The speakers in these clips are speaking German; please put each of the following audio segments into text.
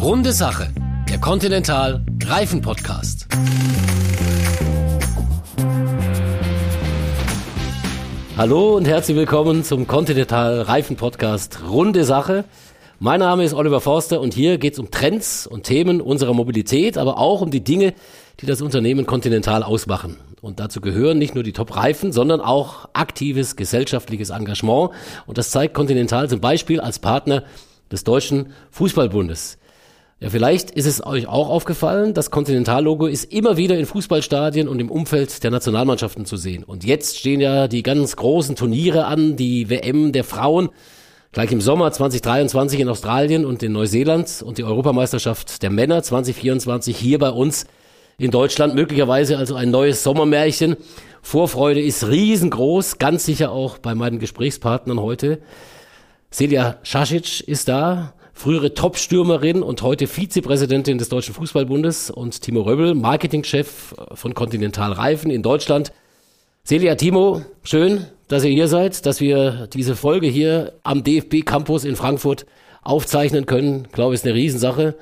Runde Sache, der Continental Reifen Podcast. Hallo und herzlich willkommen zum Continental Reifen Podcast Runde Sache. Mein Name ist Oliver Forster und hier geht es um Trends und Themen unserer Mobilität, aber auch um die Dinge, die das Unternehmen Continental ausmachen. Und dazu gehören nicht nur die Top-Reifen, sondern auch aktives gesellschaftliches Engagement. Und das zeigt Continental zum Beispiel als Partner des Deutschen Fußballbundes. Ja, vielleicht ist es euch auch aufgefallen, das Continental-Logo ist immer wieder in Fußballstadien und im Umfeld der Nationalmannschaften zu sehen. Und jetzt stehen ja die ganz großen Turniere an, die WM der Frauen, gleich im Sommer 2023 in Australien und in Neuseeland und die Europameisterschaft der Männer 2024 hier bei uns in Deutschland. Möglicherweise also ein neues Sommermärchen. Vorfreude ist riesengroß, ganz sicher auch bei meinen Gesprächspartnern heute. Celia Schasic ist da, frühere Top-Stürmerin und heute Vizepräsidentin des Deutschen Fußballbundes und Timo Röbel, Marketingchef von Continental Reifen in Deutschland. Celia, Timo, schön, dass ihr hier seid, dass wir diese Folge hier am DFB Campus in Frankfurt aufzeichnen können. Ich glaube, ist eine Riesensache.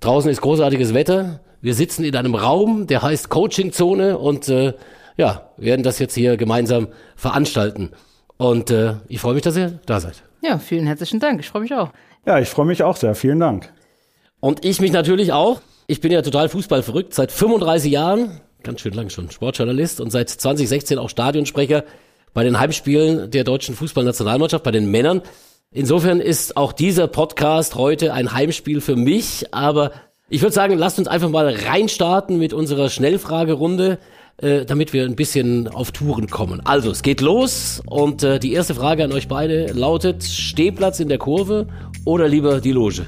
Draußen ist großartiges Wetter. Wir sitzen in einem Raum, der heißt Coaching-Zone und äh, ja, werden das jetzt hier gemeinsam veranstalten. Und äh, ich freue mich, dass ihr da seid. Ja, vielen herzlichen Dank. Ich freue mich auch. Ja, ich freue mich auch sehr. Vielen Dank. Und ich mich natürlich auch. Ich bin ja total Fußball verrückt. Seit 35 Jahren, ganz schön lang schon, Sportjournalist und seit 2016 auch Stadionsprecher bei den Heimspielen der deutschen Fußballnationalmannschaft, bei den Männern. Insofern ist auch dieser Podcast heute ein Heimspiel für mich, aber ich würde sagen, lasst uns einfach mal reinstarten mit unserer Schnellfragerunde, äh, damit wir ein bisschen auf Touren kommen. Also, es geht los und äh, die erste Frage an euch beide lautet, Stehplatz in der Kurve oder lieber die Loge?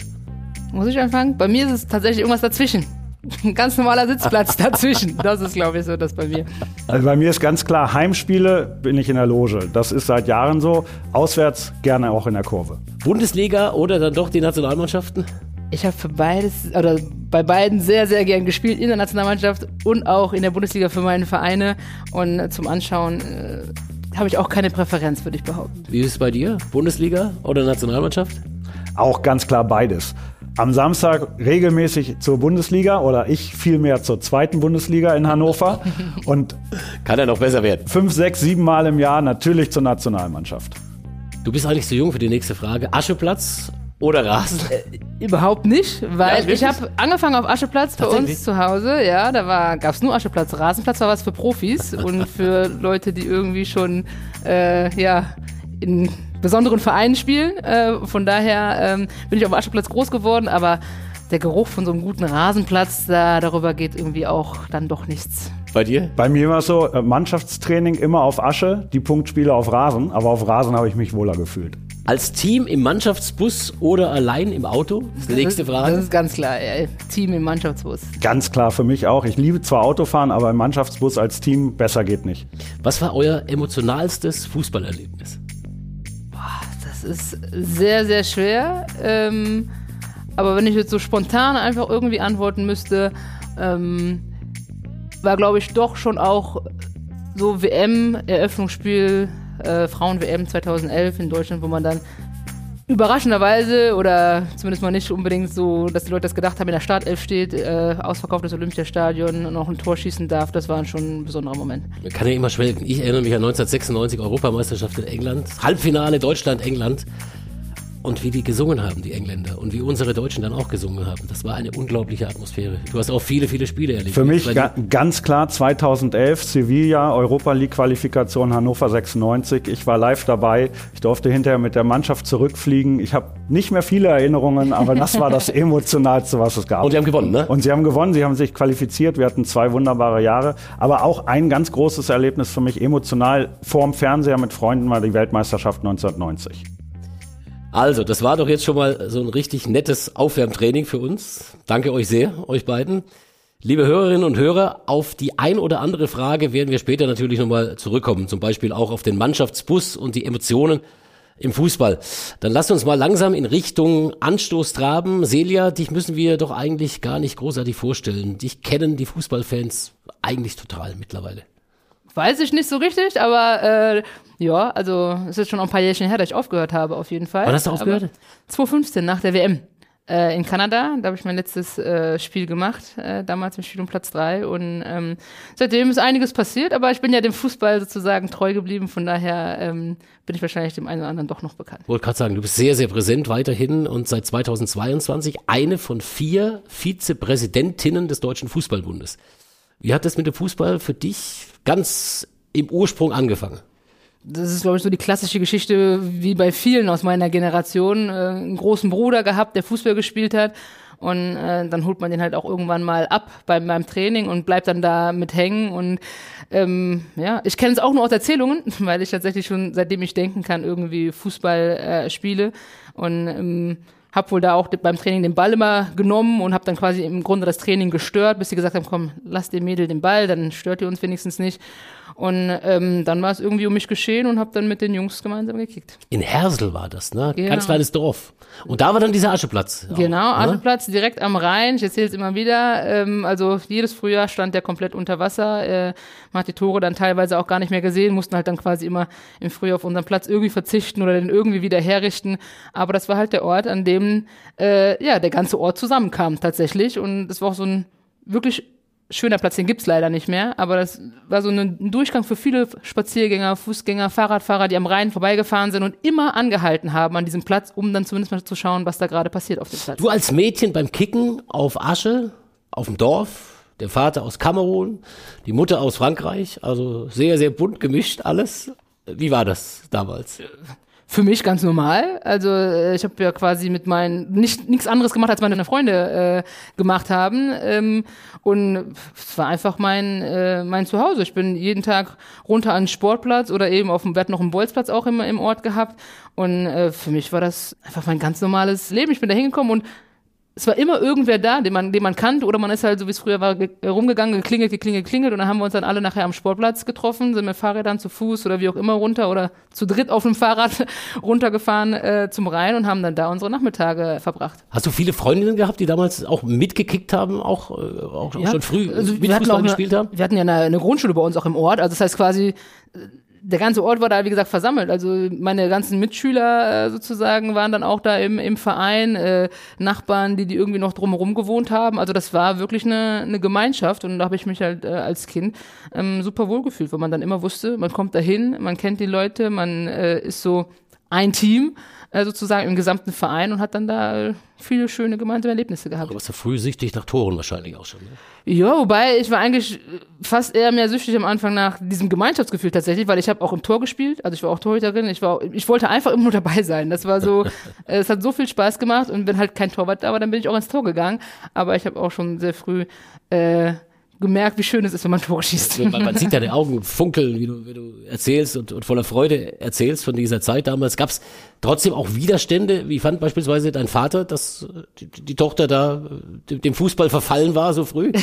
Muss ich anfangen? Bei mir ist es tatsächlich irgendwas dazwischen. Ein ganz normaler Sitzplatz dazwischen. Das ist, glaube ich, so das bei mir. Also bei mir ist ganz klar, Heimspiele bin ich in der Loge. Das ist seit Jahren so. Auswärts gerne auch in der Kurve. Bundesliga oder dann doch die Nationalmannschaften? Ich habe für beides, oder bei beiden sehr, sehr gern gespielt, in der Nationalmannschaft und auch in der Bundesliga für meine Vereine. Und zum Anschauen äh, habe ich auch keine Präferenz, würde ich behaupten. Wie ist es bei dir? Bundesliga oder Nationalmannschaft? Auch ganz klar beides. Am Samstag regelmäßig zur Bundesliga oder ich vielmehr zur zweiten Bundesliga in Hannover. Und kann er noch besser werden. Fünf, sechs, sieben Mal im Jahr natürlich zur Nationalmannschaft. Du bist eigentlich zu jung für die nächste Frage. Ascheplatz oder Rasen? Äh, überhaupt nicht, weil ja, ich habe angefangen auf Ascheplatz bei uns zu Hause. Ja, da gab es nur Ascheplatz. Rasenplatz war was für Profis und für Leute, die irgendwie schon äh, ja in besonderen Vereinen spielen. Äh, von daher ähm, bin ich auf Ascheplatz groß geworden, aber der Geruch von so einem guten Rasenplatz, da, darüber geht irgendwie auch dann doch nichts. Bei dir? Bei mir war es so, äh, Mannschaftstraining immer auf Asche, die Punktspiele auf Rasen, aber auf Rasen habe ich mich wohler gefühlt. Als Team im Mannschaftsbus oder allein im Auto? Das ist die nächste Frage. Das ist ganz klar, ja. Team im Mannschaftsbus. Ganz klar für mich auch. Ich liebe zwar Autofahren, aber im Mannschaftsbus als Team besser geht nicht. Was war euer emotionalstes Fußballerlebnis? Das ist sehr, sehr schwer. Ähm, aber wenn ich jetzt so spontan einfach irgendwie antworten müsste, ähm, war glaube ich doch schon auch so WM-Eröffnungsspiel, äh, Frauen-WM 2011 in Deutschland, wo man dann überraschenderweise oder zumindest mal nicht unbedingt so, dass die Leute das gedacht haben, in der Startelf steht, äh, ausverkauftes Olympiastadion und noch ein Tor schießen darf, das war schon ein besonderer Moment. Man kann ja immer schwelgen. Ich erinnere mich an 1996 Europameisterschaft in England, Halbfinale Deutschland-England und wie die gesungen haben, die Engländer, und wie unsere Deutschen dann auch gesungen haben. Das war eine unglaubliche Atmosphäre. Du hast auch viele, viele Spiele erlebt. Für mich ga ganz klar 2011 Sevilla, Europa League Qualifikation Hannover 96. Ich war live dabei. Ich durfte hinterher mit der Mannschaft zurückfliegen. Ich habe nicht mehr viele Erinnerungen, aber das war das emotionalste, was es gab. Und sie haben gewonnen, ne? Und sie haben gewonnen. Sie haben sich qualifiziert. Wir hatten zwei wunderbare Jahre. Aber auch ein ganz großes Erlebnis für mich emotional vorm Fernseher mit Freunden war die Weltmeisterschaft 1990. Also, das war doch jetzt schon mal so ein richtig nettes Aufwärmtraining für uns. Danke euch sehr, euch beiden. Liebe Hörerinnen und Hörer, auf die ein oder andere Frage werden wir später natürlich nochmal zurückkommen. Zum Beispiel auch auf den Mannschaftsbus und die Emotionen im Fußball. Dann lasst uns mal langsam in Richtung Anstoß traben. Celia, dich müssen wir doch eigentlich gar nicht großartig vorstellen. Dich kennen die Fußballfans eigentlich total mittlerweile. Weiß ich nicht so richtig, aber äh, ja, also es ist schon ein paar Jährchen her, dass ich aufgehört habe, auf jeden Fall. Wann hast du aufgehört? Aber 2015, nach der WM. äh, in Kanada. Da habe ich mein letztes äh, Spiel gemacht, äh, damals im Spiel um Platz drei. Und ähm, seitdem ist einiges passiert, aber ich bin ja dem Fußball sozusagen treu geblieben. Von daher ähm, bin ich wahrscheinlich dem einen oder anderen doch noch bekannt. Wollte gerade sagen, du bist sehr, sehr präsent weiterhin und seit 2022 eine von vier Vizepräsidentinnen des Deutschen Fußballbundes. Wie hat das mit dem Fußball für dich ganz im Ursprung angefangen? das ist, glaube ich, so die klassische Geschichte wie bei vielen aus meiner Generation. Äh, einen großen Bruder gehabt, der Fußball gespielt hat. Und äh, dann holt man den halt auch irgendwann mal ab beim, beim Training und bleibt dann da mit hängen. Und ähm, ja, ich kenne es auch nur aus Erzählungen, weil ich tatsächlich schon, seitdem ich denken kann, irgendwie Fußball äh, spiele. Und ähm, habe wohl da auch beim Training den Ball immer genommen und habe dann quasi im Grunde das Training gestört, bis sie gesagt haben, komm, lass dem Mädel den Ball, dann stört ihr uns wenigstens nicht. Und ähm, dann war es irgendwie um mich geschehen und habe dann mit den Jungs gemeinsam gekickt. In Hersel war das, ne? Genau. Ganz kleines Dorf. Und da war dann dieser Ascheplatz. Genau, auch, ne? Ascheplatz direkt am Rhein. Ich erzähle es immer wieder. Ähm, also jedes Frühjahr stand der komplett unter Wasser. Äh, man hat die Tore dann teilweise auch gar nicht mehr gesehen, mussten halt dann quasi immer im Frühjahr auf unseren Platz irgendwie verzichten oder den irgendwie wieder herrichten. Aber das war halt der Ort, an dem äh, ja der ganze Ort zusammenkam tatsächlich. Und das war auch so ein wirklich schöner Platz, den gibt's leider nicht mehr, aber das war so ein Durchgang für viele Spaziergänger, Fußgänger, Fahrradfahrer, die am Rhein vorbeigefahren sind und immer angehalten haben an diesem Platz, um dann zumindest mal zu schauen, was da gerade passiert auf dem Platz. Du als Mädchen beim Kicken auf Asche, auf dem Dorf, der Vater aus Kamerun, die Mutter aus Frankreich, also sehr, sehr bunt gemischt alles. Wie war das damals? Für mich ganz normal. Also äh, ich habe ja quasi mit meinen nicht nichts anderes gemacht, als meine Freunde äh, gemacht haben. Ähm, und es war einfach mein äh, mein Zuhause. Ich bin jeden Tag runter an den Sportplatz oder eben auf dem, hatten noch einen Bolzplatz auch immer im Ort gehabt. Und äh, für mich war das einfach mein ganz normales Leben. Ich bin da hingekommen und es war immer irgendwer da, den man, den man kannte, oder man ist halt, so wie es früher war, rumgegangen, geklingelt, geklingelt, geklingelt, und dann haben wir uns dann alle nachher am Sportplatz getroffen, sind mit Fahrrädern zu Fuß oder wie auch immer runter oder zu dritt auf dem Fahrrad runtergefahren äh, zum Rhein und haben dann da unsere Nachmittage verbracht. Hast du viele Freundinnen gehabt, die damals auch mitgekickt haben, auch, äh, auch ja, schon früh also mit Fußball gespielt haben? Wir hatten ja eine, eine Grundschule bei uns auch im Ort, also das heißt quasi, der ganze Ort war da, wie gesagt, versammelt. Also meine ganzen Mitschüler äh, sozusagen waren dann auch da im, im Verein, äh, Nachbarn, die, die irgendwie noch drumherum gewohnt haben. Also das war wirklich eine, eine Gemeinschaft und da habe ich mich halt äh, als Kind ähm, super wohl gefühlt, weil man dann immer wusste, man kommt dahin, man kennt die Leute, man äh, ist so ein Team äh, sozusagen im gesamten Verein und hat dann da äh, viele schöne gemeinsame Erlebnisse gehabt. Du warst ja früh süchtig nach Toren wahrscheinlich auch schon. Ne? Ja, wobei ich war eigentlich fast eher mehr süchtig am Anfang nach diesem Gemeinschaftsgefühl tatsächlich, weil ich habe auch im Tor gespielt, also ich war auch Torhüterin, ich war ich wollte einfach immer nur dabei sein. Das war so es hat so viel Spaß gemacht. Und wenn halt kein Torwart da war, dann bin ich auch ins Tor gegangen, aber ich habe auch schon sehr früh äh, gemerkt, wie schön es ist, wenn man Tore schießt. Man, man sieht deine Augen funkeln, wie du, wie du erzählst und, und voller Freude erzählst von dieser Zeit damals. Gab es trotzdem auch Widerstände? Wie fand beispielsweise dein Vater, dass die, die Tochter da dem Fußball verfallen war so früh?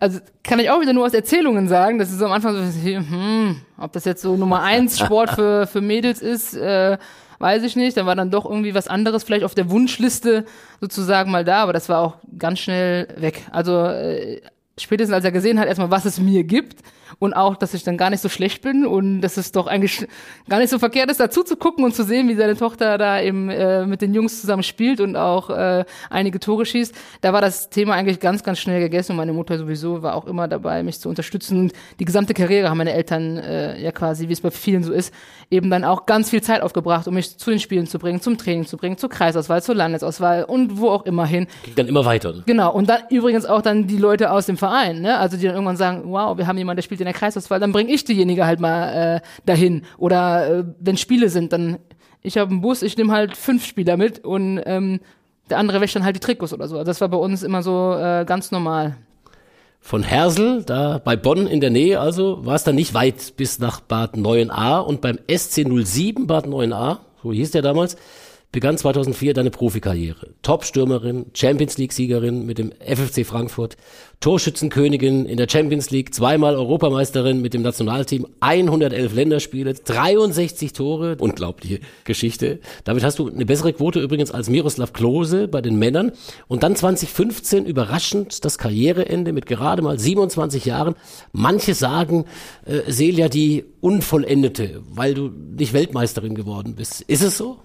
Also kann ich auch wieder nur aus Erzählungen sagen. Das ist so am Anfang so, hm, ob das jetzt so Nummer eins Sport für, für Mädels ist, äh, weiß ich nicht. Dann war dann doch irgendwie was anderes vielleicht auf der Wunschliste sozusagen mal da, aber das war auch ganz schnell weg. Also äh, spätestens als er gesehen hat, erstmal, was es mir gibt und auch, dass ich dann gar nicht so schlecht bin und dass es doch eigentlich gar nicht so verkehrt ist, dazu zu gucken und zu sehen, wie seine Tochter da eben äh, mit den Jungs zusammen spielt und auch äh, einige Tore schießt. Da war das Thema eigentlich ganz, ganz schnell gegessen und meine Mutter sowieso war auch immer dabei, mich zu unterstützen. Und die gesamte Karriere haben meine Eltern äh, ja quasi, wie es bei vielen so ist, eben dann auch ganz viel Zeit aufgebracht, um mich zu den Spielen zu bringen, zum Training zu bringen, zur Kreisauswahl, zur Landesauswahl und wo auch immer hin. Ging dann immer weiter. Ne? Genau. Und dann übrigens auch dann die Leute aus dem Verein, ne? Also die dann irgendwann sagen, wow, wir haben jemanden, der spielt in der Kreisauswahl, dann bringe ich diejenige halt mal äh, dahin. Oder äh, wenn Spiele sind, dann ich habe einen Bus, ich nehme halt fünf Spieler mit und ähm, der andere wäscht dann halt die Trikots oder so. Also das war bei uns immer so äh, ganz normal. Von Hersel, da bei Bonn in der Nähe also, war es dann nicht weit bis nach Bad 9a und beim SC 07 Bad 9a, so hieß der damals, begann 2004 deine Profikarriere. Top-Stürmerin, Champions League-Siegerin mit dem FFC Frankfurt, Torschützenkönigin in der Champions League, zweimal Europameisterin mit dem Nationalteam, 111 Länderspiele, 63 Tore, unglaubliche Geschichte. Damit hast du eine bessere Quote übrigens als Miroslav Klose bei den Männern. Und dann 2015 überraschend das Karriereende mit gerade mal 27 Jahren. Manche sagen, äh, Celia die Unvollendete, weil du nicht Weltmeisterin geworden bist. Ist es so?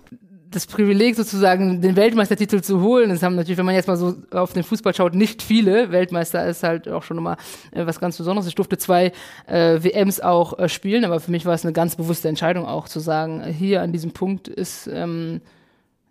Das Privileg sozusagen, den Weltmeistertitel zu holen. Das haben natürlich, wenn man jetzt mal so auf den Fußball schaut, nicht viele. Weltmeister ist halt auch schon immer äh, was ganz Besonderes. Ich durfte zwei äh, WMs auch äh, spielen, aber für mich war es eine ganz bewusste Entscheidung auch zu sagen, hier an diesem Punkt ist ähm,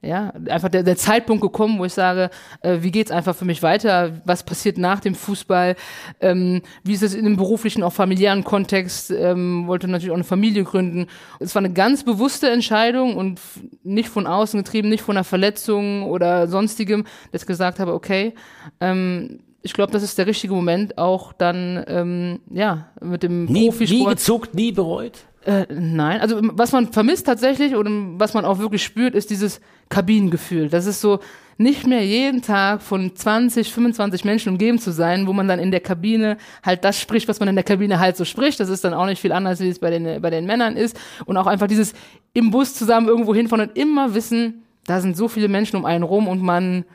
ja, einfach der, der Zeitpunkt gekommen, wo ich sage, äh, wie geht's einfach für mich weiter? Was passiert nach dem Fußball? Ähm, wie ist es in dem beruflichen, auch familiären Kontext? Ähm, wollte natürlich auch eine Familie gründen. Es war eine ganz bewusste Entscheidung und nicht von außen getrieben, nicht von einer Verletzung oder sonstigem, dass ich gesagt habe, okay, ähm, ich glaube, das ist der richtige Moment, auch dann, ähm, ja, mit dem nie, Profisport. Nie gezuckt, nie bereut? Äh, nein, also was man vermisst tatsächlich oder was man auch wirklich spürt, ist dieses Kabinengefühl. Das ist so, nicht mehr jeden Tag von 20, 25 Menschen umgeben zu sein, wo man dann in der Kabine halt das spricht, was man in der Kabine halt so spricht. Das ist dann auch nicht viel anders, wie es bei den, bei den Männern ist. Und auch einfach dieses im Bus zusammen irgendwo hinfahren und immer wissen, da sind so viele Menschen um einen rum und man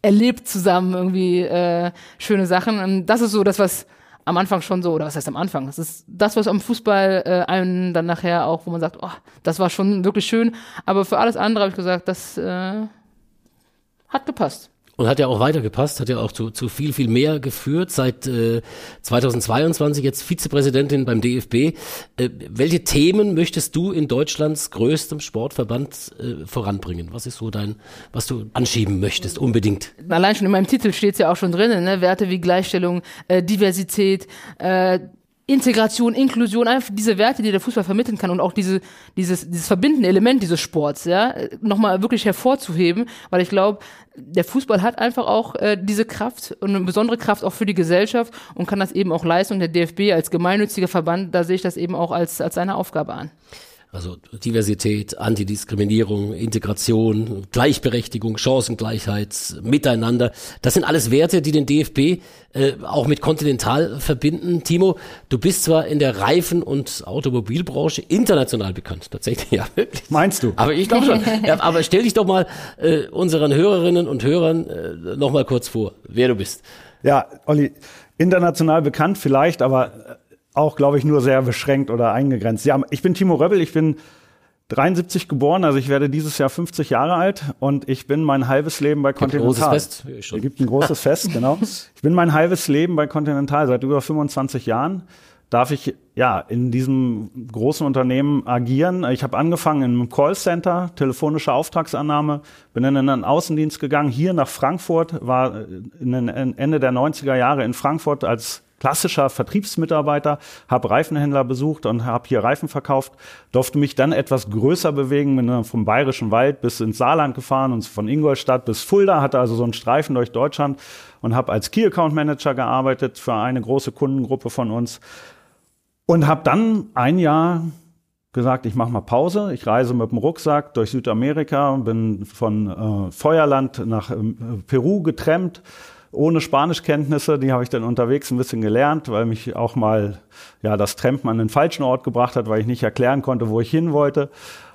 erlebt zusammen irgendwie äh, schöne Sachen. Und das ist so das, was am Anfang schon so, oder was heißt am Anfang? Das ist das, was am Fußball äh, einen dann nachher auch, wo man sagt, oh, das war schon wirklich schön. Aber für alles andere habe ich gesagt, das äh, hat gepasst. Und hat ja auch weitergepasst, hat ja auch zu, zu viel, viel mehr geführt. Seit äh, 2022 jetzt Vizepräsidentin beim DFB. Äh, welche Themen möchtest du in Deutschlands größtem Sportverband äh, voranbringen? Was ist so dein, was du anschieben möchtest, unbedingt? Allein schon in meinem Titel steht es ja auch schon drin, ne? Werte wie Gleichstellung, äh, Diversität, äh, Integration, Inklusion, einfach diese Werte, die der Fußball vermitteln kann und auch diese, dieses, dieses verbindende Element dieses Sports, ja, nochmal wirklich hervorzuheben, weil ich glaube, der Fußball hat einfach auch äh, diese Kraft und eine besondere Kraft auch für die Gesellschaft und kann das eben auch leisten. Und der DFB als gemeinnütziger Verband, da sehe ich das eben auch als, als seine Aufgabe an. Also Diversität, Antidiskriminierung, Integration, Gleichberechtigung, Chancengleichheit, Miteinander. Das sind alles Werte, die den DFB äh, auch mit Continental verbinden. Timo, du bist zwar in der Reifen- und Automobilbranche international bekannt, tatsächlich, ja, wirklich. Meinst du? Aber ich glaube schon. ja, aber stell dich doch mal äh, unseren Hörerinnen und Hörern äh, noch mal kurz vor, wer du bist. Ja, Olli, international bekannt vielleicht, aber auch, glaube ich, nur sehr beschränkt oder eingegrenzt. Ja, ich bin Timo Röbbel, ich bin 73 geboren, also ich werde dieses Jahr 50 Jahre alt und ich bin mein halbes Leben bei Continental. Gibt ein großes Fest. Es gibt ein großes Fest, genau. Ich bin mein halbes Leben bei Continental seit über 25 Jahren. Darf ich ja in diesem großen Unternehmen agieren? Ich habe angefangen einem Callcenter, telefonische Auftragsannahme, bin dann in den Außendienst gegangen, hier nach Frankfurt, war Ende der 90er Jahre in Frankfurt als klassischer Vertriebsmitarbeiter, habe Reifenhändler besucht und habe hier Reifen verkauft, durfte mich dann etwas größer bewegen, bin vom Bayerischen Wald bis ins Saarland gefahren und von Ingolstadt bis Fulda, hatte also so einen Streifen durch Deutschland und habe als Key Account Manager gearbeitet für eine große Kundengruppe von uns und habe dann ein Jahr gesagt, ich mache mal Pause. Ich reise mit dem Rucksack durch Südamerika, bin von äh, Feuerland nach äh, Peru getrennt ohne Spanischkenntnisse, die habe ich dann unterwegs ein bisschen gelernt, weil mich auch mal ja das Trampen an den falschen Ort gebracht hat, weil ich nicht erklären konnte, wo ich hin wollte.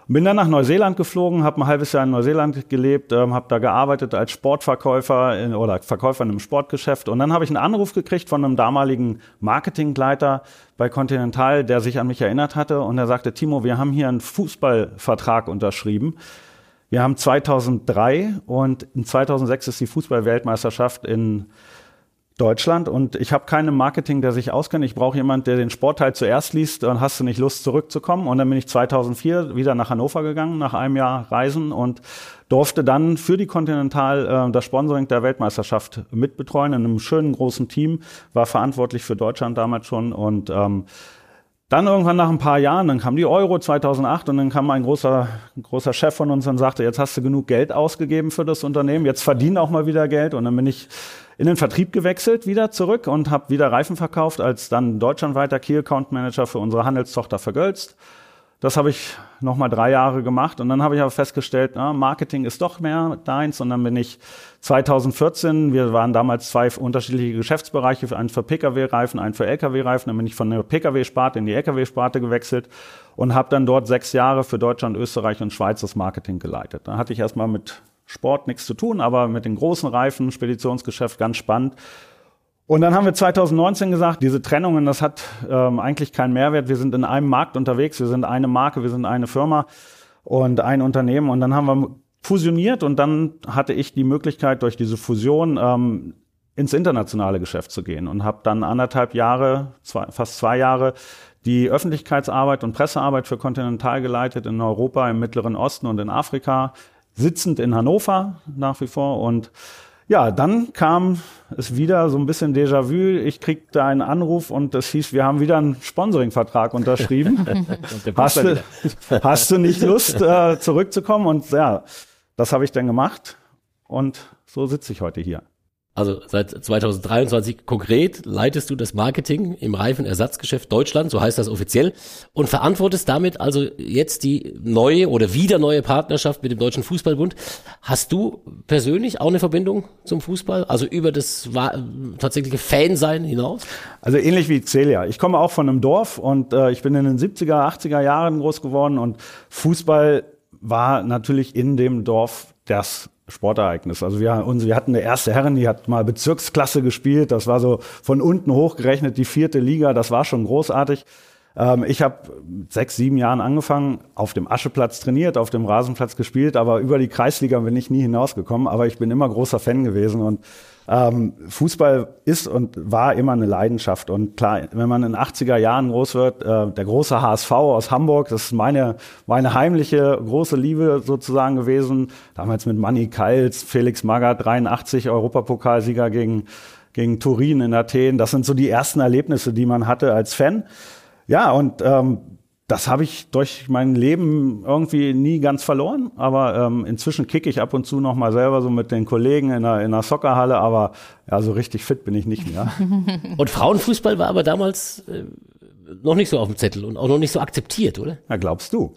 Bin dann nach Neuseeland geflogen, habe ein halbes Jahr in Neuseeland gelebt, ähm, habe da gearbeitet als Sportverkäufer in, oder Verkäufer in einem Sportgeschäft. Und dann habe ich einen Anruf gekriegt von einem damaligen Marketingleiter bei Continental, der sich an mich erinnert hatte. Und er sagte, Timo, wir haben hier einen Fußballvertrag unterschrieben. Wir haben 2003 und in 2006 ist die Fußballweltmeisterschaft in Deutschland und ich habe keinen Marketing, der sich auskennt. Ich brauche jemanden, der den Sportteil zuerst liest. Dann hast du nicht Lust zurückzukommen. Und dann bin ich 2004 wieder nach Hannover gegangen, nach einem Jahr Reisen und durfte dann für die Continental äh, das Sponsoring der Weltmeisterschaft mitbetreuen in einem schönen großen Team. War verantwortlich für Deutschland damals schon und ähm, dann irgendwann nach ein paar Jahren, dann kam die Euro 2008 und dann kam ein großer, großer Chef von uns und sagte, jetzt hast du genug Geld ausgegeben für das Unternehmen, jetzt verdien auch mal wieder Geld. Und dann bin ich in den Vertrieb gewechselt, wieder zurück und habe wieder Reifen verkauft, als dann deutschlandweiter Key Account Manager für unsere Handelstochter Vergölzt. Das habe ich nochmal drei Jahre gemacht und dann habe ich aber festgestellt, na, Marketing ist doch mehr deins. Und dann bin ich 2014, wir waren damals zwei unterschiedliche Geschäftsbereiche, einen für Pkw-Reifen, einen für Lkw-Reifen, dann bin ich von der Pkw-Sparte in die Lkw-Sparte gewechselt und habe dann dort sechs Jahre für Deutschland, Österreich und Schweiz das Marketing geleitet. Da hatte ich erstmal mit Sport nichts zu tun, aber mit den großen Reifen, Speditionsgeschäft ganz spannend und dann haben wir 2019 gesagt, diese Trennungen, das hat ähm, eigentlich keinen Mehrwert. Wir sind in einem Markt unterwegs, wir sind eine Marke, wir sind eine Firma und ein Unternehmen. Und dann haben wir fusioniert und dann hatte ich die Möglichkeit, durch diese Fusion ähm, ins internationale Geschäft zu gehen und habe dann anderthalb Jahre, zwei, fast zwei Jahre die Öffentlichkeitsarbeit und Pressearbeit für Continental geleitet in Europa, im Mittleren Osten und in Afrika, sitzend in Hannover nach wie vor und ja, dann kam es wieder so ein bisschen Déjà-vu. Ich kriegte einen Anruf und es hieß, wir haben wieder einen Sponsoring-Vertrag unterschrieben. hast, du, hast du nicht Lust, äh, zurückzukommen? Und ja, das habe ich dann gemacht und so sitze ich heute hier. Also seit 2023 konkret leitest du das Marketing im Reifenersatzgeschäft Deutschland, so heißt das offiziell, und verantwortest damit also jetzt die neue oder wieder neue Partnerschaft mit dem Deutschen Fußballbund. Hast du persönlich auch eine Verbindung zum Fußball, also über das tatsächliche Fansein hinaus? Also ähnlich wie Celia. Ich komme auch von einem Dorf und äh, ich bin in den 70er, 80er Jahren groß geworden und Fußball war natürlich in dem Dorf das Sportereignis. Also wir, uns, wir hatten eine erste Herren, die hat mal Bezirksklasse gespielt. Das war so von unten hochgerechnet die vierte Liga. Das war schon großartig. Ähm, ich habe sechs, sieben Jahren angefangen, auf dem Ascheplatz trainiert, auf dem Rasenplatz gespielt, aber über die Kreisliga bin ich nie hinausgekommen. Aber ich bin immer großer Fan gewesen und ähm, Fußball ist und war immer eine Leidenschaft. Und klar, wenn man in den 80er Jahren groß wird, äh, der große HSV aus Hamburg, das ist meine, meine heimliche große Liebe sozusagen gewesen. Damals mit Manny Keils, Felix Magath, 83 Europapokalsieger gegen, gegen Turin in Athen. Das sind so die ersten Erlebnisse, die man hatte als Fan. Ja, und ähm, das habe ich durch mein Leben irgendwie nie ganz verloren. Aber ähm, inzwischen kicke ich ab und zu noch mal selber so mit den Kollegen in einer, in einer Soccerhalle. Aber ja, so richtig fit bin ich nicht mehr. und Frauenfußball war aber damals äh, noch nicht so auf dem Zettel und auch noch nicht so akzeptiert, oder? Ja, glaubst du.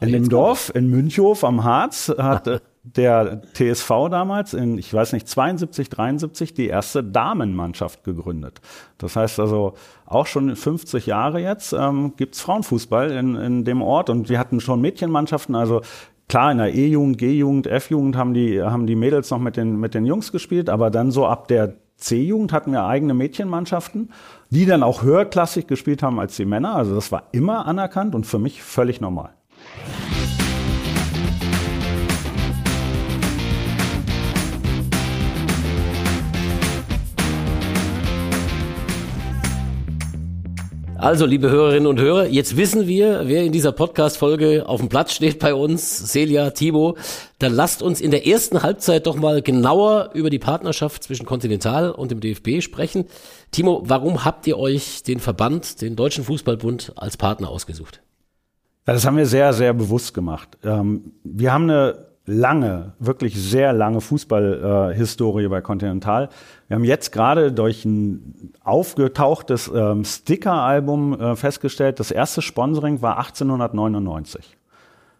In dem Dorf in Münchhof am Harz hat der TSV damals in, ich weiß nicht, 72, 73 die erste Damenmannschaft gegründet. Das heißt also, auch schon 50 Jahre jetzt ähm, gibt's Frauenfußball in, in dem Ort und wir hatten schon Mädchenmannschaften, also Klar, in der E-Jugend, G-Jugend, F-Jugend haben die, haben die Mädels noch mit den, mit den Jungs gespielt, aber dann so ab der C-Jugend hatten wir eigene Mädchenmannschaften, die dann auch höherklassig gespielt haben als die Männer. Also das war immer anerkannt und für mich völlig normal. Also, liebe Hörerinnen und Hörer, jetzt wissen wir, wer in dieser Podcast-Folge auf dem Platz steht bei uns, Celia, Thibaut. Dann lasst uns in der ersten Halbzeit doch mal genauer über die Partnerschaft zwischen Continental und dem DFB sprechen. Timo, warum habt ihr euch den Verband, den Deutschen Fußballbund, als Partner ausgesucht? Das haben wir sehr, sehr bewusst gemacht. Ähm, wir haben eine lange, wirklich sehr lange Fußballhistorie äh, bei Continental. Wir haben jetzt gerade durch ein aufgetauchtes ähm, Sticker-Album äh, festgestellt, das erste Sponsoring war 1899.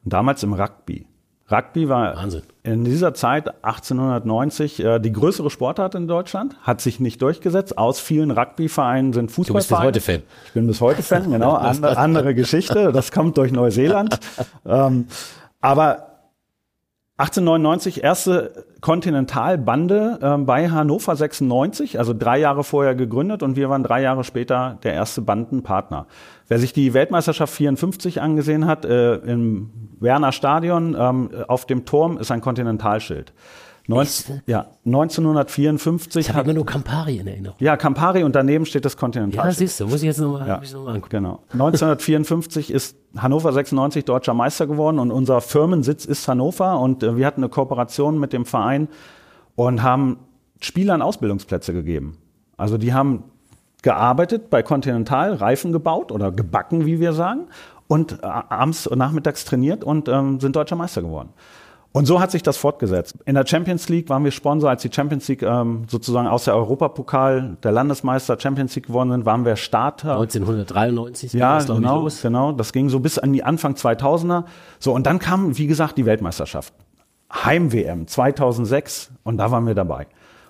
damals im Rugby. Rugby war Wahnsinn. in dieser Zeit 1890 äh, die größere Sportart in Deutschland, hat sich nicht durchgesetzt. Aus vielen Rugbyvereinen sind Fußballvereine. Du bist bis heute Fan. Ich bin bis heute Fan, genau. Andere, andere Geschichte. Das kommt durch Neuseeland. ähm, aber 1899 erste Kontinentalbande äh, bei Hannover 96, also drei Jahre vorher gegründet und wir waren drei Jahre später der erste Bandenpartner. Wer sich die Weltmeisterschaft 54 angesehen hat, äh, im Werner Stadion ähm, auf dem Turm ist ein Kontinentalschild. 19, ja, 1954. Ich habe immer nur Campari in Erinnerung. Ja, Campari und daneben steht das Continental. Ja, siehst du, muss ich jetzt nochmal ja, noch mal angucken. Genau. 1954 ist Hannover 96 deutscher Meister geworden und unser Firmensitz ist Hannover und äh, wir hatten eine Kooperation mit dem Verein und haben Spielern Ausbildungsplätze gegeben. Also die haben gearbeitet bei Continental, Reifen gebaut oder gebacken, wie wir sagen, und äh, abends und nachmittags trainiert und ähm, sind deutscher Meister geworden. Und so hat sich das fortgesetzt. In der Champions League waren wir Sponsor, als die Champions League ähm, sozusagen aus der Europapokal der Landesmeister Champions League gewonnen sind, waren wir Starter. 1993 ja, das, genau, los. genau. Das ging so bis an die Anfang 2000er. So und dann kam, wie gesagt, die Weltmeisterschaft, Heim-WM 2006 und da waren wir dabei.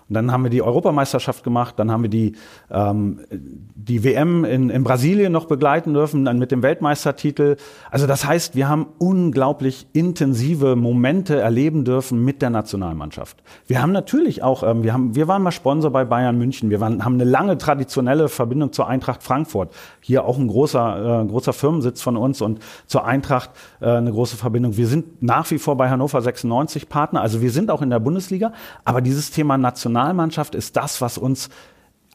Und dann haben wir die Europameisterschaft gemacht, dann haben wir die, ähm, die WM in, in Brasilien noch begleiten dürfen, dann mit dem Weltmeistertitel. Also das heißt, wir haben unglaublich intensive Momente erleben dürfen mit der Nationalmannschaft. Wir haben natürlich auch, ähm, wir, haben, wir waren mal Sponsor bei Bayern München, wir waren, haben eine lange traditionelle Verbindung zur Eintracht Frankfurt. Hier auch ein großer, äh, großer Firmensitz von uns und zur Eintracht äh, eine große Verbindung. Wir sind nach wie vor bei Hannover 96 Partner, also wir sind auch in der Bundesliga, aber dieses Thema National Nationalmannschaft ist das, was uns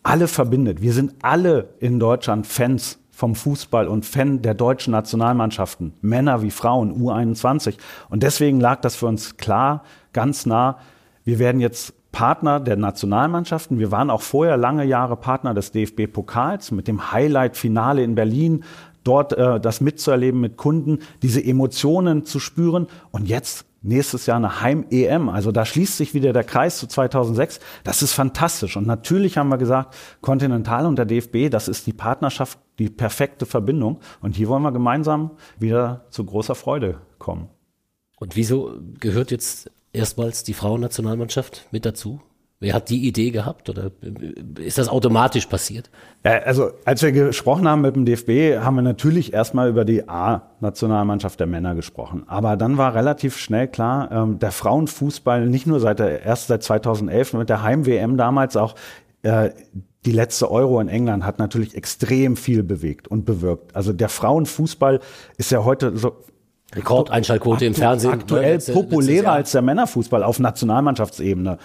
alle verbindet. Wir sind alle in Deutschland Fans vom Fußball und Fan der deutschen Nationalmannschaften, Männer wie Frauen, U21. Und deswegen lag das für uns klar, ganz nah. Wir werden jetzt Partner der Nationalmannschaften. Wir waren auch vorher lange Jahre Partner des DFB-Pokals mit dem Highlight-Finale in Berlin, dort äh, das mitzuerleben mit Kunden, diese Emotionen zu spüren. Und jetzt nächstes Jahr eine Heim-EM. Also da schließt sich wieder der Kreis zu 2006. Das ist fantastisch. Und natürlich haben wir gesagt, Continental und der DFB, das ist die Partnerschaft, die perfekte Verbindung. Und hier wollen wir gemeinsam wieder zu großer Freude kommen. Und wieso gehört jetzt erstmals die Frauennationalmannschaft mit dazu? Wer hat die Idee gehabt oder ist das automatisch passiert? Also als wir gesprochen haben mit dem DFB, haben wir natürlich erstmal über die A-Nationalmannschaft der Männer gesprochen. Aber dann war relativ schnell klar, ähm, der Frauenfußball nicht nur seit der, erst seit 2011 mit der Heim-WM damals auch äh, die letzte Euro in England hat natürlich extrem viel bewegt und bewirkt. Also der Frauenfußball ist ja heute so Rekordeinschaltquote im Fernsehen. Aktuell populärer als der Männerfußball auf Nationalmannschaftsebene.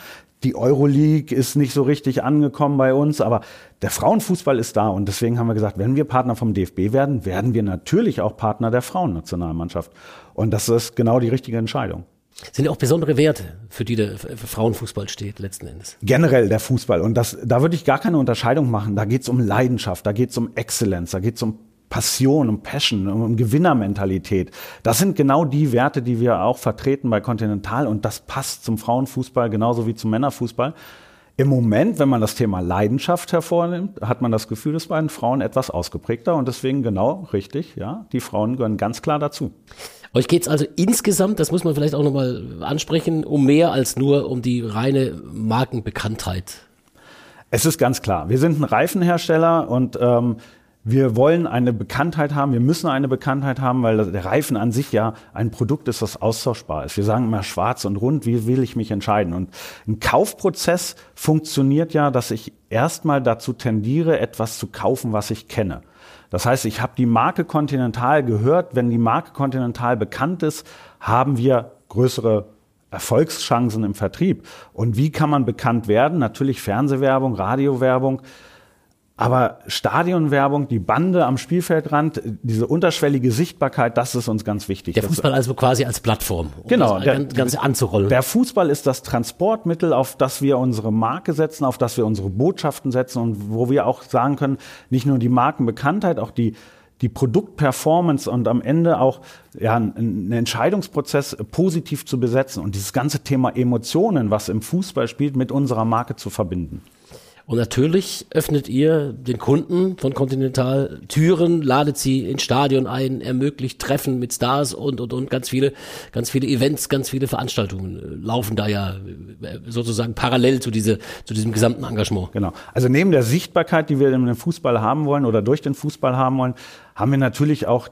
Die Euroleague ist nicht so richtig angekommen bei uns, aber der Frauenfußball ist da und deswegen haben wir gesagt, wenn wir Partner vom DFB werden, werden wir natürlich auch Partner der Frauennationalmannschaft. Und das ist genau die richtige Entscheidung. Sind ja auch besondere Werte, für die der Frauenfußball steht, letzten Endes. Generell der Fußball. Und das, da würde ich gar keine Unterscheidung machen. Da geht es um Leidenschaft, da geht es um Exzellenz, da geht es um Passion, um Passion, um Gewinnermentalität. Das sind genau die Werte, die wir auch vertreten bei Continental und das passt zum Frauenfußball genauso wie zum Männerfußball. Im Moment, wenn man das Thema Leidenschaft hervornimmt, hat man das Gefühl, dass bei den Frauen etwas ausgeprägter und deswegen genau richtig, ja, die Frauen gehören ganz klar dazu. Euch geht es also insgesamt, das muss man vielleicht auch nochmal ansprechen, um mehr als nur um die reine Markenbekanntheit. Es ist ganz klar, wir sind ein Reifenhersteller und ähm, wir wollen eine Bekanntheit haben, wir müssen eine Bekanntheit haben, weil der Reifen an sich ja ein Produkt ist, das austauschbar ist. Wir sagen immer schwarz und rund, wie will ich mich entscheiden? Und ein Kaufprozess funktioniert ja, dass ich erstmal dazu tendiere, etwas zu kaufen, was ich kenne. Das heißt, ich habe die Marke Continental gehört. Wenn die Marke Continental bekannt ist, haben wir größere Erfolgschancen im Vertrieb. Und wie kann man bekannt werden? Natürlich Fernsehwerbung, Radiowerbung. Aber Stadionwerbung, die Bande am Spielfeldrand, diese unterschwellige Sichtbarkeit, das ist uns ganz wichtig. Der Fußball also quasi als Plattform, um genau, das der, Ganze anzurollen. Der Fußball ist das Transportmittel, auf das wir unsere Marke setzen, auf das wir unsere Botschaften setzen und wo wir auch sagen können, nicht nur die Markenbekanntheit, auch die die Produktperformance und am Ende auch ja, einen Entscheidungsprozess positiv zu besetzen und dieses ganze Thema Emotionen, was im Fußball spielt, mit unserer Marke zu verbinden. Und natürlich öffnet ihr den Kunden von Continental Türen, ladet sie ins Stadion ein, ermöglicht Treffen mit Stars und, und, und ganz viele, ganz viele Events, ganz viele Veranstaltungen äh, laufen da ja äh, sozusagen parallel zu, diese, zu diesem gesamten Engagement. Genau. Also neben der Sichtbarkeit, die wir dem Fußball haben wollen oder durch den Fußball haben wollen, haben wir natürlich auch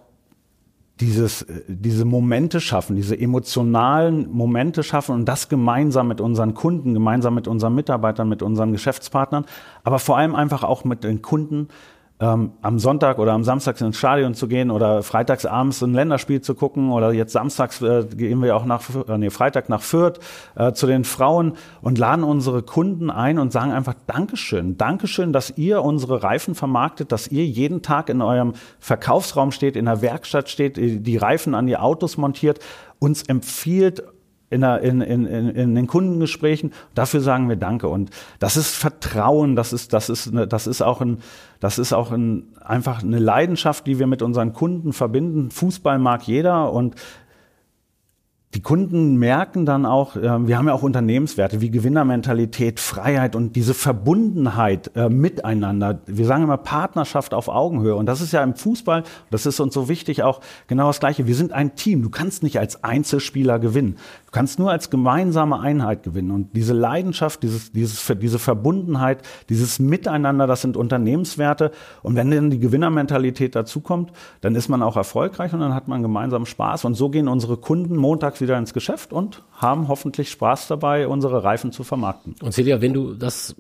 dieses, äh, diese Momente schaffen, diese emotionalen Momente schaffen und das gemeinsam mit unseren Kunden, gemeinsam mit unseren Mitarbeitern, mit unseren Geschäftspartnern, aber vor allem einfach auch mit den Kunden ähm, am Sonntag oder am Samstag ins Stadion zu gehen oder freitags abends ein Länderspiel zu gucken oder jetzt samstags äh, gehen wir auch nach äh, nee, Freitag nach Fürth äh, zu den Frauen und laden unsere Kunden ein und sagen einfach Dankeschön, Dankeschön, dass ihr unsere Reifen vermarktet, dass ihr jeden Tag in eurem Verkaufsraum steht, in der Werkstatt steht, die Reifen an die Autos montiert, uns empfiehlt in, in, in, in, den Kundengesprächen. Dafür sagen wir Danke. Und das ist Vertrauen, das ist, das ist, das ist auch, ein, das ist auch ein, einfach eine Leidenschaft, die wir mit unseren Kunden verbinden. Fußball mag jeder und die Kunden merken dann auch, äh, wir haben ja auch Unternehmenswerte wie Gewinnermentalität, Freiheit und diese Verbundenheit äh, miteinander. Wir sagen immer Partnerschaft auf Augenhöhe. Und das ist ja im Fußball, das ist uns so wichtig, auch genau das Gleiche. Wir sind ein Team. Du kannst nicht als Einzelspieler gewinnen kannst nur als gemeinsame Einheit gewinnen. Und diese Leidenschaft, dieses, dieses, diese Verbundenheit, dieses Miteinander, das sind Unternehmenswerte. Und wenn dann die Gewinnermentalität dazukommt, dann ist man auch erfolgreich und dann hat man gemeinsam Spaß. Und so gehen unsere Kunden montags wieder ins Geschäft und haben hoffentlich Spaß dabei, unsere Reifen zu vermarkten. Und Celia, wenn du das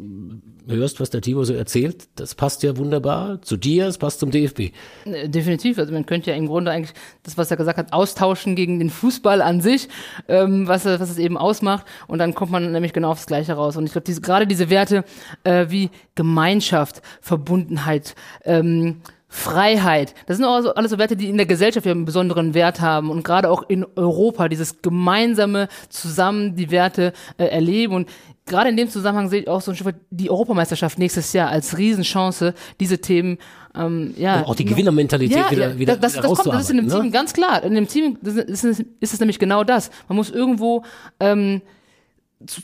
hörst, was der Timo so erzählt, das passt ja wunderbar zu dir, es passt zum DFB. Äh, definitiv. Also man könnte ja im Grunde eigentlich das, was er gesagt hat, austauschen gegen den Fußball an sich, ähm, was, was es eben ausmacht. Und dann kommt man nämlich genau aufs Gleiche raus. Und ich glaube, diese, gerade diese Werte äh, wie Gemeinschaft, Verbundenheit, ähm, Freiheit. Das sind auch so, alles so Werte, die in der Gesellschaft einen besonderen Wert haben und gerade auch in Europa dieses gemeinsame zusammen die Werte äh, erleben und gerade in dem Zusammenhang sehe ich auch so ein Stück weit die Europameisterschaft nächstes Jahr als Riesenchance, diese Themen ähm, ja, und auch die Gewinnermentalität ja, wieder, wieder, das, das, das kommt, das ist in dem ne? Team ganz klar. In dem Team ist, ist, ist es nämlich genau das. Man muss irgendwo ähm,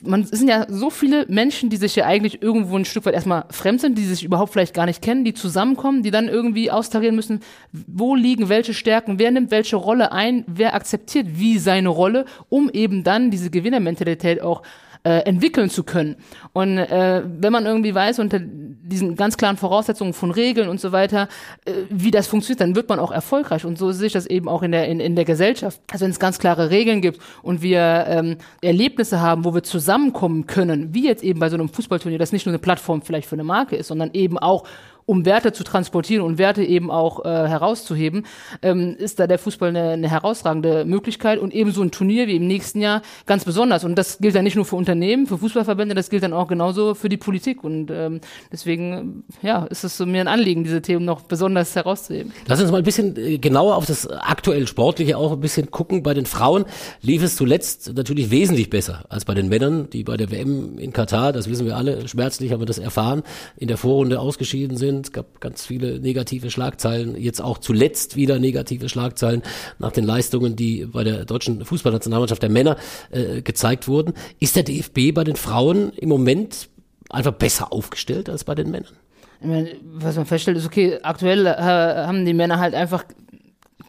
man, es sind ja so viele Menschen, die sich ja eigentlich irgendwo ein Stück weit erstmal fremd sind, die sich überhaupt vielleicht gar nicht kennen, die zusammenkommen, die dann irgendwie austarieren müssen, wo liegen welche Stärken, wer nimmt welche Rolle ein, wer akzeptiert wie seine Rolle, um eben dann diese Gewinnermentalität auch äh, entwickeln zu können. Und äh, wenn man irgendwie weiß, unter diesen ganz klaren Voraussetzungen von Regeln und so weiter, äh, wie das funktioniert, dann wird man auch erfolgreich. Und so sehe ich das eben auch in der, in, in der Gesellschaft. Also wenn es ganz klare Regeln gibt und wir ähm, Erlebnisse haben, wo wir zusammenkommen können, wie jetzt eben bei so einem Fußballturnier, das nicht nur eine Plattform vielleicht für eine Marke ist, sondern eben auch um Werte zu transportieren und Werte eben auch äh, herauszuheben, ähm, ist da der Fußball eine, eine herausragende Möglichkeit und eben so ein Turnier wie im nächsten Jahr ganz besonders. Und das gilt dann nicht nur für Unternehmen, für Fußballverbände, das gilt dann auch genauso für die Politik. Und ähm, deswegen, ja, ist es so mir ein Anliegen, diese Themen noch besonders herauszuheben. Lass uns mal ein bisschen äh, genauer auf das aktuell Sportliche auch ein bisschen gucken. Bei den Frauen lief es zuletzt natürlich wesentlich besser als bei den Männern, die bei der WM in Katar, das wissen wir alle, schmerzlich haben wir das erfahren, in der Vorrunde ausgeschieden sind sind. Es gab ganz viele negative Schlagzeilen. Jetzt auch zuletzt wieder negative Schlagzeilen nach den Leistungen, die bei der deutschen Fußballnationalmannschaft der Männer äh, gezeigt wurden. Ist der DFB bei den Frauen im Moment einfach besser aufgestellt als bei den Männern? Ich meine, was man feststellt, ist okay, aktuell äh, haben die Männer halt einfach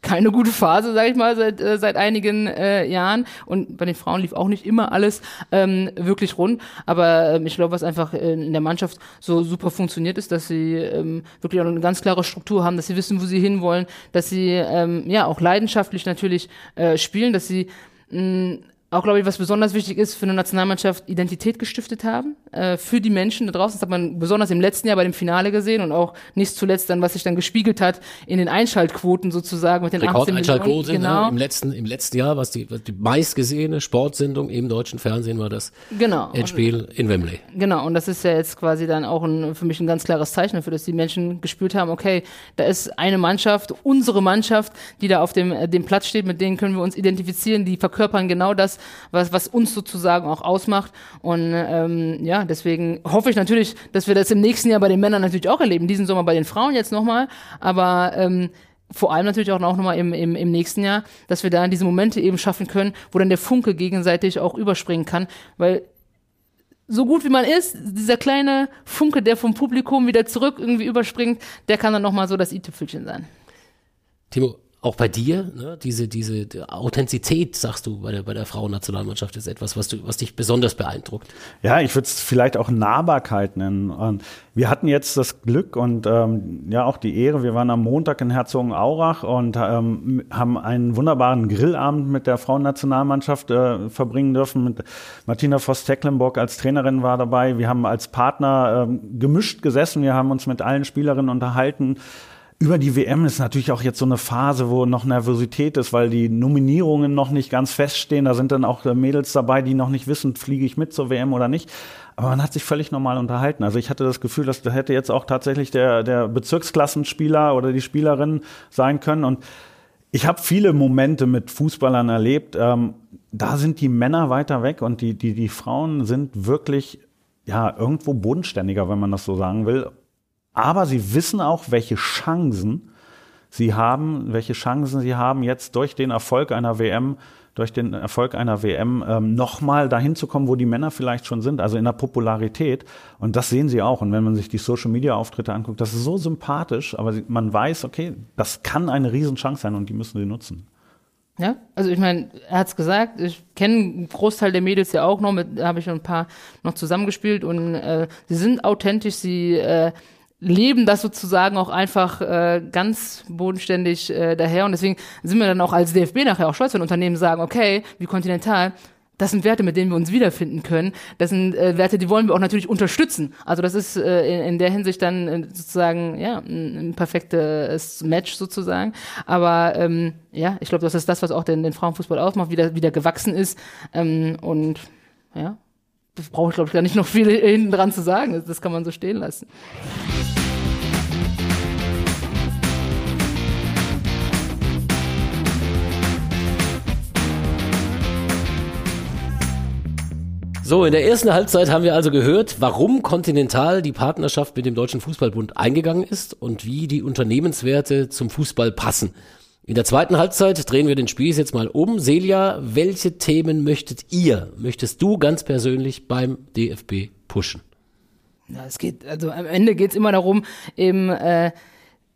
keine gute Phase, sage ich mal, seit, äh, seit einigen äh, Jahren. Und bei den Frauen lief auch nicht immer alles ähm, wirklich rund. Aber ähm, ich glaube, was einfach in der Mannschaft so super funktioniert ist, dass sie ähm, wirklich auch eine ganz klare Struktur haben, dass sie wissen, wo sie hinwollen, dass sie ähm, ja auch leidenschaftlich natürlich äh, spielen, dass sie mh, auch, glaube ich, was besonders wichtig ist für eine Nationalmannschaft, Identität gestiftet haben, äh, für die Menschen da draußen. Das hat man besonders im letzten Jahr bei dem Finale gesehen und auch nicht zuletzt dann, was sich dann gespiegelt hat in den Einschaltquoten sozusagen mit den Rekord 18 Einschaltquote, Millionen. Genau. Ne? Im letzten, im letzten Jahr, was die, was die meistgesehene Sportsendung im deutschen Fernsehen war das Genau. Endspiel in Wembley. Genau, und das ist ja jetzt quasi dann auch ein, für mich ein ganz klares Zeichen dafür, dass die Menschen gespürt haben, okay, da ist eine Mannschaft, unsere Mannschaft, die da auf dem, äh, dem Platz steht, mit denen können wir uns identifizieren, die verkörpern genau das, was, was uns sozusagen auch ausmacht. Und ähm, ja, deswegen hoffe ich natürlich, dass wir das im nächsten Jahr bei den Männern natürlich auch erleben, diesen Sommer bei den Frauen jetzt nochmal, aber ähm, vor allem natürlich auch nochmal im, im, im nächsten Jahr, dass wir da diese Momente eben schaffen können, wo dann der Funke gegenseitig auch überspringen kann, weil so gut wie man ist, dieser kleine Funke, der vom Publikum wieder zurück irgendwie überspringt, der kann dann nochmal so das i-Tüpfelchen sein. Timo, auch bei dir, ne, diese, diese die Authentizität, sagst du, bei der, bei der Frauennationalmannschaft ist etwas, was, du, was dich besonders beeindruckt. Ja, ich würde es vielleicht auch Nahbarkeit nennen. Und wir hatten jetzt das Glück und ähm, ja auch die Ehre, wir waren am Montag in Herzogenaurach und ähm, haben einen wunderbaren Grillabend mit der Frauennationalmannschaft äh, verbringen dürfen. Mit Martina Voss-Tecklenburg als Trainerin war dabei. Wir haben als Partner ähm, gemischt gesessen, wir haben uns mit allen Spielerinnen unterhalten über die WM ist natürlich auch jetzt so eine Phase, wo noch Nervosität ist, weil die Nominierungen noch nicht ganz feststehen. Da sind dann auch äh, Mädels dabei, die noch nicht wissen, fliege ich mit zur WM oder nicht. Aber man hat sich völlig normal unterhalten. Also ich hatte das Gefühl, dass da hätte jetzt auch tatsächlich der, der Bezirksklassenspieler oder die Spielerin sein können. Und ich habe viele Momente mit Fußballern erlebt. Ähm, da sind die Männer weiter weg und die, die, die Frauen sind wirklich ja, irgendwo bodenständiger, wenn man das so sagen will. Aber sie wissen auch, welche Chancen sie haben, welche Chancen sie haben, jetzt durch den Erfolg einer WM, durch den Erfolg einer WM ähm, nochmal dahin zu kommen, wo die Männer vielleicht schon sind, also in der Popularität. Und das sehen sie auch. Und wenn man sich die Social-Media-Auftritte anguckt, das ist so sympathisch, aber man weiß, okay, das kann eine Riesenchance sein und die müssen sie nutzen. Ja, also ich meine, er hat's gesagt, ich kenne einen Großteil der Mädels ja auch noch, mit habe ich ein paar noch zusammengespielt und äh, sie sind authentisch, sie äh, leben das sozusagen auch einfach äh, ganz bodenständig äh, daher und deswegen sind wir dann auch als DFB nachher auch stolz, wenn Unternehmen sagen, okay, wie Continental, das sind Werte, mit denen wir uns wiederfinden können. Das sind äh, Werte, die wollen wir auch natürlich unterstützen. Also das ist äh, in, in der Hinsicht dann äh, sozusagen ja ein, ein perfektes Match sozusagen. Aber ähm, ja, ich glaube, das ist das, was auch den, den Frauenfußball ausmacht, wie der wieder gewachsen ist. Ähm, und ja, das brauche ich glaube ich gar nicht noch viel hinten dran zu sagen. Das, kann man so stehen lassen. So, in der ersten Halbzeit haben wir also gehört, warum Continental die Partnerschaft mit dem Deutschen Fußballbund eingegangen ist und wie die Unternehmenswerte zum Fußball passen. In der zweiten Halbzeit drehen wir den Spieß jetzt mal um. Celia, welche Themen möchtet ihr, möchtest du ganz persönlich beim DFB pushen? Ja, es geht, also am Ende geht es immer darum, eben äh,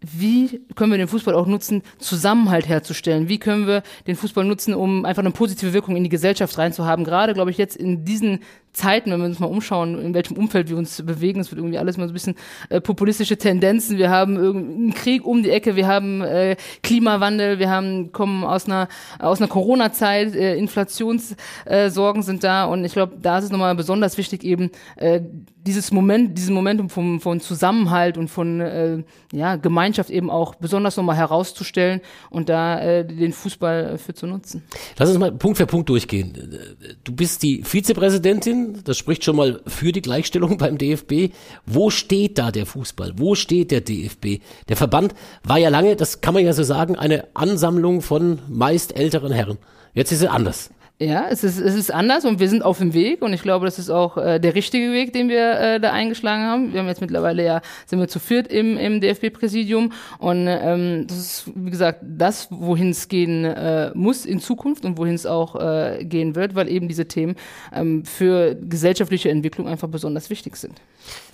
wie können wir den Fußball auch nutzen, Zusammenhalt herzustellen? Wie können wir den Fußball nutzen, um einfach eine positive Wirkung in die Gesellschaft reinzuhaben? Gerade, glaube ich, jetzt in diesen Zeiten, wenn wir uns mal umschauen, in welchem Umfeld wir uns bewegen, es wird irgendwie alles mal so ein bisschen äh, populistische Tendenzen. Wir haben einen Krieg um die Ecke, wir haben äh, Klimawandel, wir haben kommen aus einer aus einer Corona-Zeit, äh, Inflationssorgen sind da und ich glaube, da ist es nochmal besonders wichtig eben äh, dieses Moment, diesen Momentum vom, von Zusammenhalt und von äh, ja, Gemeinschaft eben auch besonders nochmal herauszustellen und da äh, den Fußball für zu nutzen. Lass uns mal Punkt für Punkt durchgehen. Du bist die Vizepräsidentin das spricht schon mal für die Gleichstellung beim DFB. Wo steht da der Fußball? Wo steht der DFB? Der Verband war ja lange, das kann man ja so sagen, eine Ansammlung von meist älteren Herren. Jetzt ist er anders. Ja, es ist, es ist anders und wir sind auf dem Weg und ich glaube, das ist auch äh, der richtige Weg, den wir äh, da eingeschlagen haben. Wir haben jetzt mittlerweile ja, sind wir zu viert im, im DFB-Präsidium und ähm, das ist, wie gesagt, das, wohin es gehen äh, muss in Zukunft und wohin es auch äh, gehen wird, weil eben diese Themen ähm, für gesellschaftliche Entwicklung einfach besonders wichtig sind.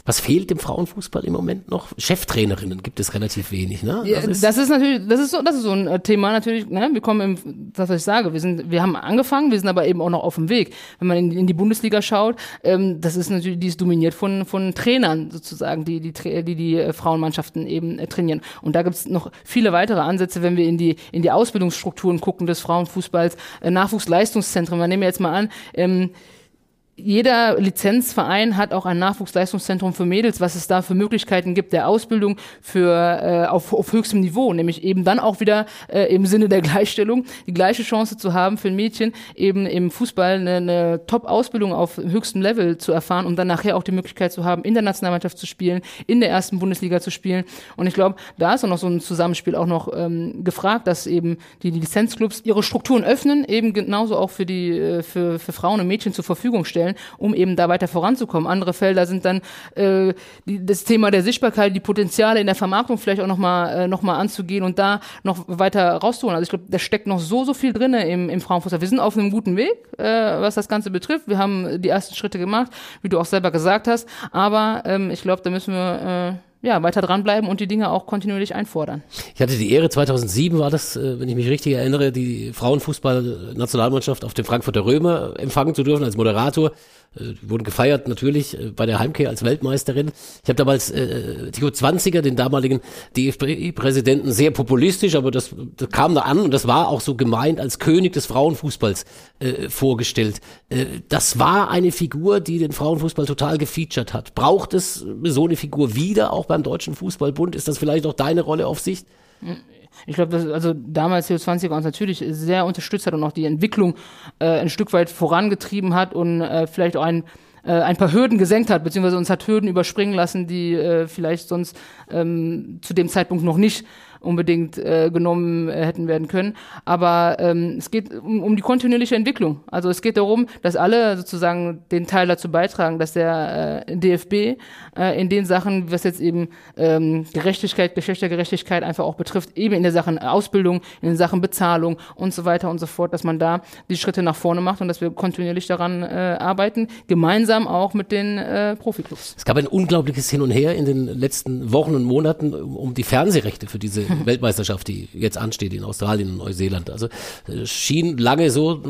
Was fehlt dem Frauenfußball im Moment noch? Cheftrainerinnen gibt es relativ wenig, ne? Ja, das, ist, das ist natürlich, das ist so, das ist so ein äh, Thema natürlich, ne? Wir kommen im, das was ich sage, wir sind, wir haben angefangen, wir sind aber eben auch noch auf dem Weg. Wenn man in, in die Bundesliga schaut, ähm, das ist natürlich, die ist dominiert von, von Trainern sozusagen, die, die, die, die äh, Frauenmannschaften eben äh, trainieren. Und da gibt's noch viele weitere Ansätze, wenn wir in die, in die Ausbildungsstrukturen gucken des Frauenfußballs, äh, Nachwuchsleistungszentren. Man nehmen wir jetzt mal an, ähm, jeder Lizenzverein hat auch ein Nachwuchsleistungszentrum für Mädels, was es da für Möglichkeiten gibt der Ausbildung für äh, auf, auf höchstem Niveau, nämlich eben dann auch wieder äh, im Sinne der Gleichstellung die gleiche Chance zu haben für ein Mädchen eben im Fußball eine, eine Top-Ausbildung auf höchstem Level zu erfahren und dann nachher auch die Möglichkeit zu haben, in der Nationalmannschaft zu spielen, in der ersten Bundesliga zu spielen. Und ich glaube, da ist auch noch so ein Zusammenspiel auch noch ähm, gefragt, dass eben die, die Lizenzclubs ihre Strukturen öffnen, eben genauso auch für die äh, für, für Frauen und Mädchen zur Verfügung stellen stellen, um eben da weiter voranzukommen. Andere Felder sind dann äh, die, das Thema der Sichtbarkeit, die Potenziale in der Vermarktung vielleicht auch nochmal äh, noch anzugehen und da noch weiter rauszuholen. Also ich glaube, da steckt noch so, so viel drin im, im Frauenfußball. Wir sind auf einem guten Weg, äh, was das Ganze betrifft. Wir haben die ersten Schritte gemacht, wie du auch selber gesagt hast. Aber ähm, ich glaube, da müssen wir äh, ja, weiter dranbleiben und die Dinge auch kontinuierlich einfordern. Ich hatte die Ehre, 2007 war das, äh, wenn ich mich richtig erinnere, die Frauenfußball-Nationalmannschaft auf dem Frankfurter Römer empfangen zu dürfen als Moderator. Äh, wurden gefeiert natürlich äh, bei der Heimkehr als Weltmeisterin. Ich habe damals äh, Tico Zwanziger, den damaligen DFB-Präsidenten, sehr populistisch, aber das, das kam da an und das war auch so gemeint als König des Frauenfußballs äh, vorgestellt. Äh, das war eine Figur, die den Frauenfußball total gefeatured hat. Braucht es so eine Figur wieder auch beim Deutschen Fußballbund? Ist das vielleicht auch deine Rolle auf Sicht? Ich glaube, dass also damals CO20 uns natürlich sehr unterstützt hat und auch die Entwicklung äh, ein Stück weit vorangetrieben hat und äh, vielleicht auch ein äh, ein paar Hürden gesenkt hat, beziehungsweise uns hat Hürden überspringen lassen, die äh, vielleicht sonst ähm, zu dem Zeitpunkt noch nicht unbedingt äh, genommen äh, hätten werden können. Aber ähm, es geht um, um die kontinuierliche Entwicklung. Also es geht darum, dass alle sozusagen den Teil dazu beitragen, dass der äh, DFB äh, in den Sachen, was jetzt eben ähm, Gerechtigkeit, Geschlechtergerechtigkeit einfach auch betrifft, eben in der Sachen Ausbildung, in den Sachen Bezahlung und so weiter und so fort, dass man da die Schritte nach vorne macht und dass wir kontinuierlich daran äh, arbeiten, gemeinsam auch mit den äh, Profiklubs. Es gab ein unglaubliches Hin und Her in den letzten Wochen und Monaten um die Fernsehrechte für diese Weltmeisterschaft, die jetzt ansteht in Australien und Neuseeland. Also äh, schien lange so,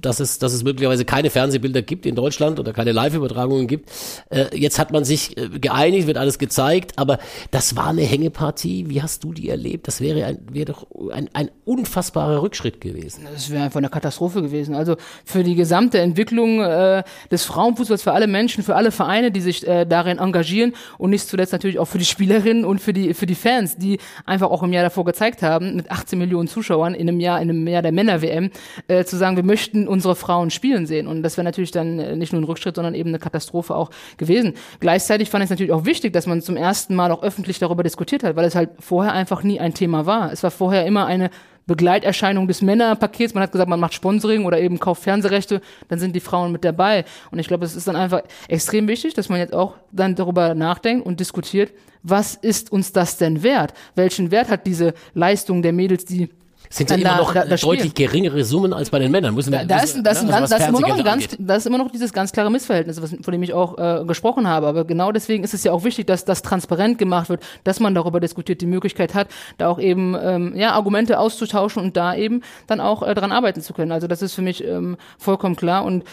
dass es, dass es möglicherweise keine Fernsehbilder gibt in Deutschland oder keine Live-Übertragungen gibt. Äh, jetzt hat man sich äh, geeinigt, wird alles gezeigt, aber das war eine Hängepartie. Wie hast du die erlebt? Das wäre, ein, wäre doch ein, ein unfassbarer Rückschritt gewesen. Das wäre einfach eine Katastrophe gewesen. Also für die gesamte Entwicklung äh, des Frauenfußballs, für alle Menschen, für alle Vereine, die sich äh, darin engagieren und nicht zuletzt natürlich auch für die Spielerinnen und für die, für die Fans, die einfach auch im Jahr davor gezeigt haben, mit 18 Millionen Zuschauern in einem Jahr, in einem Jahr der Männer-WM, äh, zu sagen, wir möchten unsere Frauen spielen sehen. Und das wäre natürlich dann äh, nicht nur ein Rückschritt, sondern eben eine Katastrophe auch gewesen. Gleichzeitig fand ich es natürlich auch wichtig, dass man zum ersten Mal auch öffentlich darüber diskutiert hat, weil es halt vorher einfach nie ein Thema war. Es war vorher immer eine Begleiterscheinung des Männerpakets. Man hat gesagt, man macht Sponsoring oder eben kauft Fernsehrechte, dann sind die Frauen mit dabei. Und ich glaube, es ist dann einfach extrem wichtig, dass man jetzt auch dann darüber nachdenkt und diskutiert, was ist uns das denn wert? Welchen Wert hat diese Leistung der Mädels, die sind ja immer da, noch da, da deutlich spielen. geringere Summen als bei den Männern. Müssen wir, Da, ist, das, ne, also das, ist immer noch ein ganz, das ist immer noch dieses ganz klare Missverhältnis, was, von dem ich auch äh, gesprochen habe. Aber genau deswegen ist es ja auch wichtig, dass das transparent gemacht wird, dass man darüber diskutiert, die Möglichkeit hat, da auch eben ähm, ja, Argumente auszutauschen und da eben dann auch äh, dran arbeiten zu können. Also das ist für mich ähm, vollkommen klar und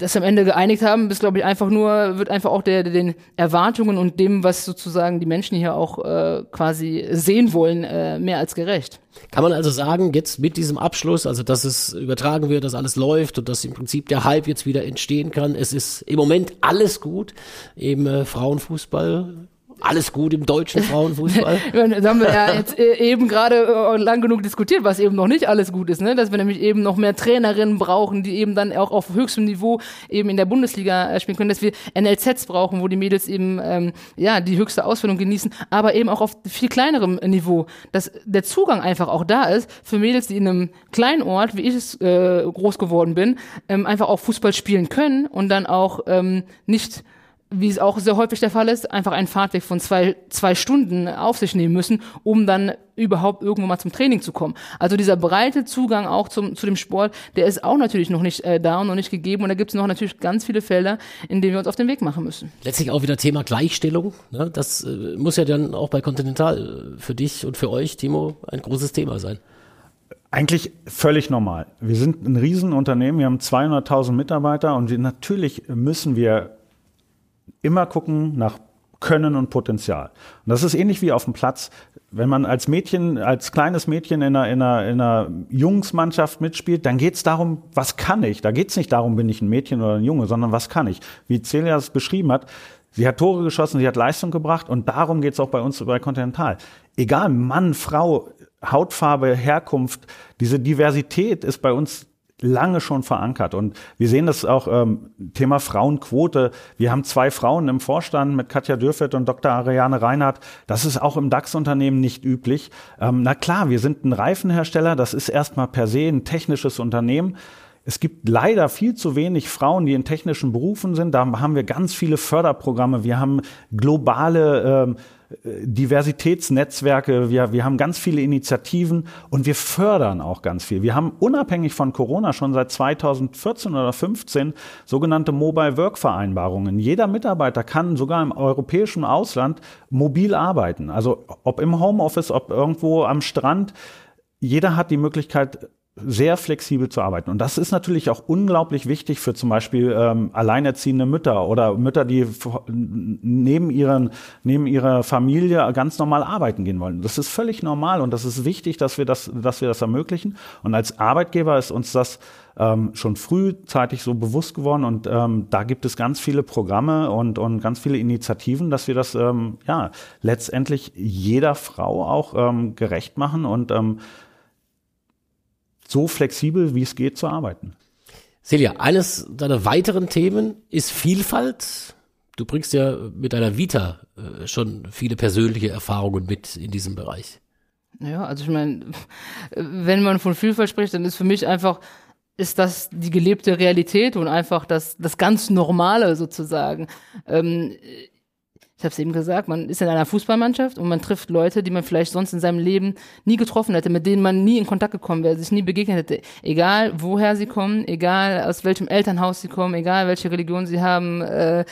das am Ende geeinigt haben, ist, glaube ich, einfach nur, wird einfach auch der, den Erwartungen und dem, was sozusagen die Menschen hier auch äh, quasi sehen wollen, äh, mehr als gerecht. Kann man also sagen, jetzt mit diesem Abschluss, also dass es übertragen wird, dass alles läuft und dass im Prinzip der Hype jetzt wieder entstehen kann. Es ist im Moment alles gut im äh, Frauenfußball. Alles gut im deutschen Frauenfußball. Das haben wir ja jetzt äh, eben gerade äh, lang genug diskutiert, was eben noch nicht alles gut ist, ne? Dass wir nämlich eben noch mehr Trainerinnen brauchen, die eben dann auch auf höchstem Niveau eben in der Bundesliga äh, spielen können, dass wir NLZs brauchen, wo die Mädels eben ähm, ja die höchste Ausbildung genießen, aber eben auch auf viel kleinerem Niveau, dass der Zugang einfach auch da ist für Mädels, die in einem kleinen Ort, wie ich es äh, groß geworden bin, ähm, einfach auch Fußball spielen können und dann auch ähm, nicht wie es auch sehr häufig der Fall ist, einfach einen Fahrtweg von zwei, zwei Stunden auf sich nehmen müssen, um dann überhaupt irgendwo mal zum Training zu kommen. Also dieser breite Zugang auch zum, zu dem Sport, der ist auch natürlich noch nicht äh, da und noch nicht gegeben. Und da gibt es noch natürlich ganz viele Felder, in denen wir uns auf den Weg machen müssen. Letztlich auch wieder Thema Gleichstellung. Ne? Das äh, muss ja dann auch bei Continental äh, für dich und für euch, Timo, ein großes Thema sein. Eigentlich völlig normal. Wir sind ein Riesenunternehmen, wir haben 200.000 Mitarbeiter und wir, natürlich müssen wir immer gucken nach Können und Potenzial. Und das ist ähnlich wie auf dem Platz. Wenn man als Mädchen, als kleines Mädchen in einer, in einer, in einer Jungsmannschaft mitspielt, dann geht es darum, was kann ich? Da geht es nicht darum, bin ich ein Mädchen oder ein Junge, sondern was kann ich? Wie Celia es beschrieben hat, sie hat Tore geschossen, sie hat Leistung gebracht und darum geht es auch bei uns bei Continental. Egal, Mann, Frau, Hautfarbe, Herkunft, diese Diversität ist bei uns lange schon verankert. Und wir sehen das auch ähm, Thema Frauenquote. Wir haben zwei Frauen im Vorstand mit Katja Dürfeld und Dr. Ariane Reinhardt. Das ist auch im DAX-Unternehmen nicht üblich. Ähm, na klar, wir sind ein Reifenhersteller. Das ist erstmal per se ein technisches Unternehmen. Es gibt leider viel zu wenig Frauen, die in technischen Berufen sind. Da haben wir ganz viele Förderprogramme. Wir haben globale ähm, Diversitätsnetzwerke, wir, wir haben ganz viele Initiativen und wir fördern auch ganz viel. Wir haben unabhängig von Corona schon seit 2014 oder 15 sogenannte Mobile Work Vereinbarungen. Jeder Mitarbeiter kann sogar im europäischen Ausland mobil arbeiten. Also ob im Homeoffice, ob irgendwo am Strand. Jeder hat die Möglichkeit, sehr flexibel zu arbeiten. Und das ist natürlich auch unglaublich wichtig für zum Beispiel ähm, alleinerziehende Mütter oder Mütter, die neben, ihren, neben ihrer Familie ganz normal arbeiten gehen wollen. Das ist völlig normal und das ist wichtig, dass wir das, dass wir das ermöglichen. Und als Arbeitgeber ist uns das ähm, schon frühzeitig so bewusst geworden und ähm, da gibt es ganz viele Programme und, und ganz viele Initiativen, dass wir das ähm, ja letztendlich jeder Frau auch ähm, gerecht machen und ähm, so flexibel, wie es geht, zu arbeiten. Celia, eines deiner weiteren Themen ist Vielfalt. Du bringst ja mit deiner Vita äh, schon viele persönliche Erfahrungen mit in diesem Bereich. Ja, also ich meine, wenn man von Vielfalt spricht, dann ist für mich einfach, ist das die gelebte Realität und einfach das, das ganz Normale sozusagen. Ähm, ich habe es eben gesagt, man ist in einer Fußballmannschaft und man trifft Leute, die man vielleicht sonst in seinem Leben nie getroffen hätte, mit denen man nie in Kontakt gekommen wäre, sich nie begegnet hätte. Egal, woher sie kommen, egal aus welchem Elternhaus sie kommen, egal welche Religion sie haben, äh,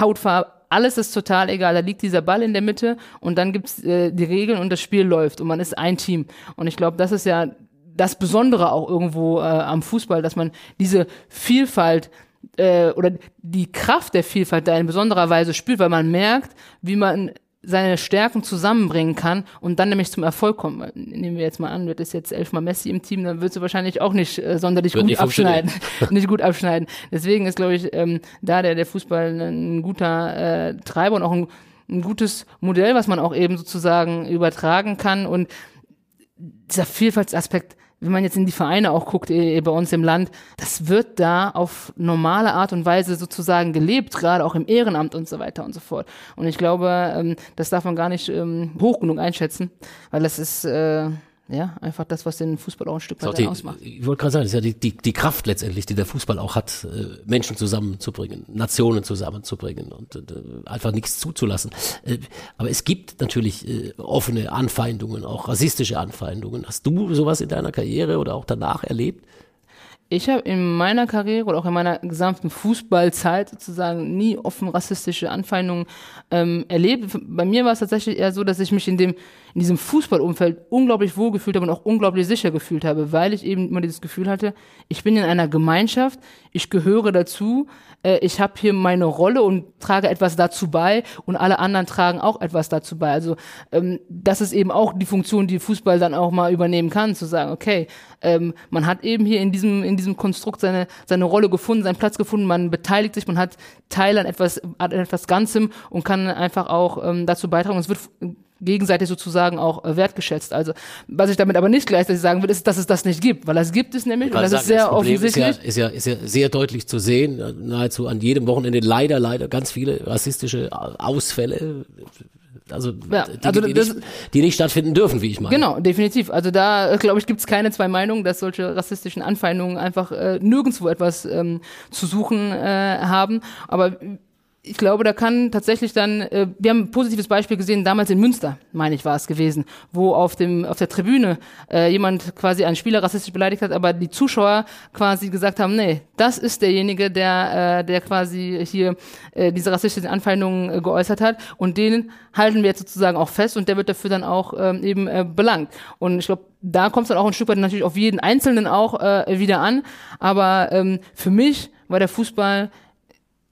Hautfarbe, alles ist total egal. Da liegt dieser Ball in der Mitte und dann gibt's äh, die Regeln und das Spiel läuft und man ist ein Team. Und ich glaube, das ist ja das Besondere auch irgendwo äh, am Fußball, dass man diese Vielfalt äh, oder die Kraft der Vielfalt da in besonderer Weise spürt, weil man merkt, wie man seine Stärken zusammenbringen kann und dann nämlich zum Erfolg kommen. Nehmen wir jetzt mal an, wird es jetzt elfmal Messi im Team, dann wird sie wahrscheinlich auch nicht äh, sonderlich wird gut abschneiden. nicht gut abschneiden. Deswegen ist, glaube ich, ähm, da der, der Fußball ein guter äh, Treiber und auch ein, ein gutes Modell, was man auch eben sozusagen übertragen kann. Und dieser Vielfaltsaspekt, wenn man jetzt in die Vereine auch guckt, eh, bei uns im Land, das wird da auf normale Art und Weise sozusagen gelebt, gerade auch im Ehrenamt und so weiter und so fort. Und ich glaube, ähm, das darf man gar nicht ähm, hoch genug einschätzen, weil das ist äh, ja, einfach das, was den Fußball auch ein Stück weit ausmacht. Ich wollte gerade sagen, das ist ja die, die, die Kraft letztendlich, die der Fußball auch hat, äh, Menschen zusammenzubringen, Nationen zusammenzubringen und äh, einfach nichts zuzulassen. Äh, aber es gibt natürlich offene Anfeindungen, auch rassistische Anfeindungen. Hast du sowas in deiner Karriere oder auch danach erlebt? Ich habe in meiner Karriere oder auch in meiner gesamten Fußballzeit sozusagen nie offen rassistische Anfeindungen ähm, erlebt. Bei mir war es tatsächlich eher so, dass ich mich in dem in diesem Fußballumfeld unglaublich wohl gefühlt habe und auch unglaublich sicher gefühlt habe, weil ich eben immer dieses Gefühl hatte, ich bin in einer Gemeinschaft, ich gehöre dazu, äh, ich habe hier meine Rolle und trage etwas dazu bei und alle anderen tragen auch etwas dazu bei. Also ähm, das ist eben auch die Funktion, die Fußball dann auch mal übernehmen kann, zu sagen, okay, ähm, man hat eben hier in diesem in diesem Konstrukt seine seine Rolle gefunden, seinen Platz gefunden, man beteiligt sich, man hat Teil an etwas an etwas Ganzem und kann einfach auch ähm, dazu beitragen. es wird gegenseitig sozusagen auch äh, wertgeschätzt. Also was ich damit aber nicht gleichzeitig sagen will, ist, dass es das nicht gibt, weil das gibt es nämlich und das sagen, ist sehr das offensichtlich. Ist ja, ist, ja, ist ja sehr deutlich zu sehen, nahezu an jedem Wochenende leider, leider ganz viele rassistische Ausfälle. Also, ja, Dinge, also die, das, nicht, die nicht stattfinden dürfen, wie ich meine. Genau, definitiv. Also da, äh, glaube ich, gibt es keine zwei Meinungen, dass solche rassistischen Anfeindungen einfach äh, nirgendwo etwas ähm, zu suchen äh, haben. Aber ich glaube, da kann tatsächlich dann, äh, wir haben ein positives Beispiel gesehen, damals in Münster, meine ich, war es gewesen, wo auf dem auf der Tribüne äh, jemand quasi einen Spieler rassistisch beleidigt hat, aber die Zuschauer quasi gesagt haben, nee, das ist derjenige, der äh, der quasi hier äh, diese rassistischen Anfeindungen äh, geäußert hat und den halten wir jetzt sozusagen auch fest und der wird dafür dann auch ähm, eben äh, belangt. Und ich glaube, da kommt es dann auch ein Stück weit natürlich auf jeden Einzelnen auch äh, wieder an, aber ähm, für mich war der Fußball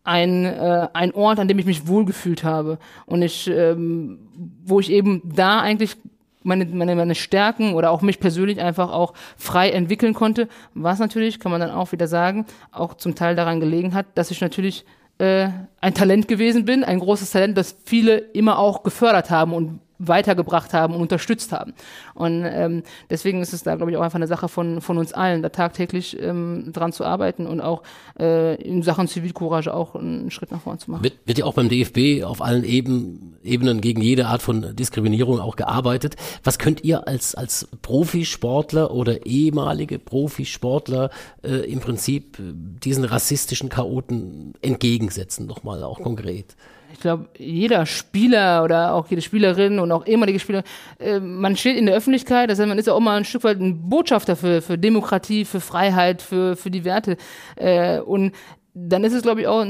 ein, äh, ein Ort, an dem ich mich wohlgefühlt habe. Und ich, ähm, wo ich eben da eigentlich meine, meine, meine Stärken oder auch mich persönlich einfach auch frei entwickeln konnte, was natürlich, kann man dann auch wieder sagen, auch zum Teil daran gelegen hat, dass ich natürlich äh, ein Talent gewesen bin, ein großes Talent, das viele immer auch gefördert haben und weitergebracht haben und unterstützt haben. Und ähm, deswegen ist es da, glaube ich, auch einfach eine Sache von, von uns allen, da tagtäglich ähm, dran zu arbeiten und auch äh, in Sachen Zivilcourage auch einen Schritt nach vorne zu machen. Wird, wird ja auch beim DFB auf allen Eben, Ebenen gegen jede Art von Diskriminierung auch gearbeitet. Was könnt ihr als, als Profisportler oder ehemalige Profisportler äh, im Prinzip äh, diesen rassistischen Chaoten entgegensetzen, nochmal auch konkret? Ich glaube, jeder Spieler oder auch jede Spielerin und auch ehemalige Spieler, äh, man steht in der Öffentlichkeit, das heißt, man ist ja auch mal ein Stück weit ein Botschafter für, für Demokratie, für Freiheit, für, für die Werte. Äh, und dann ist es, glaube ich, auch,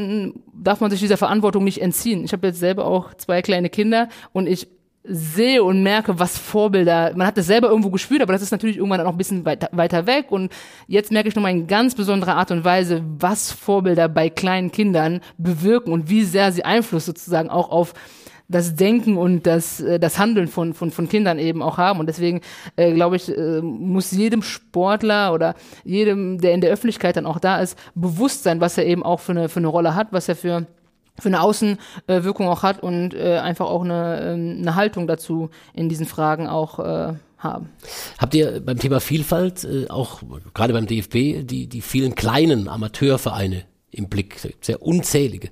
darf man sich dieser Verantwortung nicht entziehen. Ich habe jetzt selber auch zwei kleine Kinder und ich sehe und merke, was Vorbilder, man hat das selber irgendwo gespürt, aber das ist natürlich irgendwann noch ein bisschen weiter, weiter weg und jetzt merke ich nochmal in ganz besonderer Art und Weise, was Vorbilder bei kleinen Kindern bewirken und wie sehr sie Einfluss sozusagen auch auf das Denken und das, äh, das Handeln von, von, von Kindern eben auch haben. Und deswegen, äh, glaube ich, äh, muss jedem Sportler oder jedem, der in der Öffentlichkeit dann auch da ist, bewusst sein, was er eben auch für eine, für eine Rolle hat, was er für für eine Außenwirkung auch hat und äh, einfach auch eine, ähm, eine Haltung dazu in diesen Fragen auch äh, haben. Habt ihr beim Thema Vielfalt äh, auch gerade beim DFB die, die vielen kleinen Amateurvereine im Blick, sehr unzählige?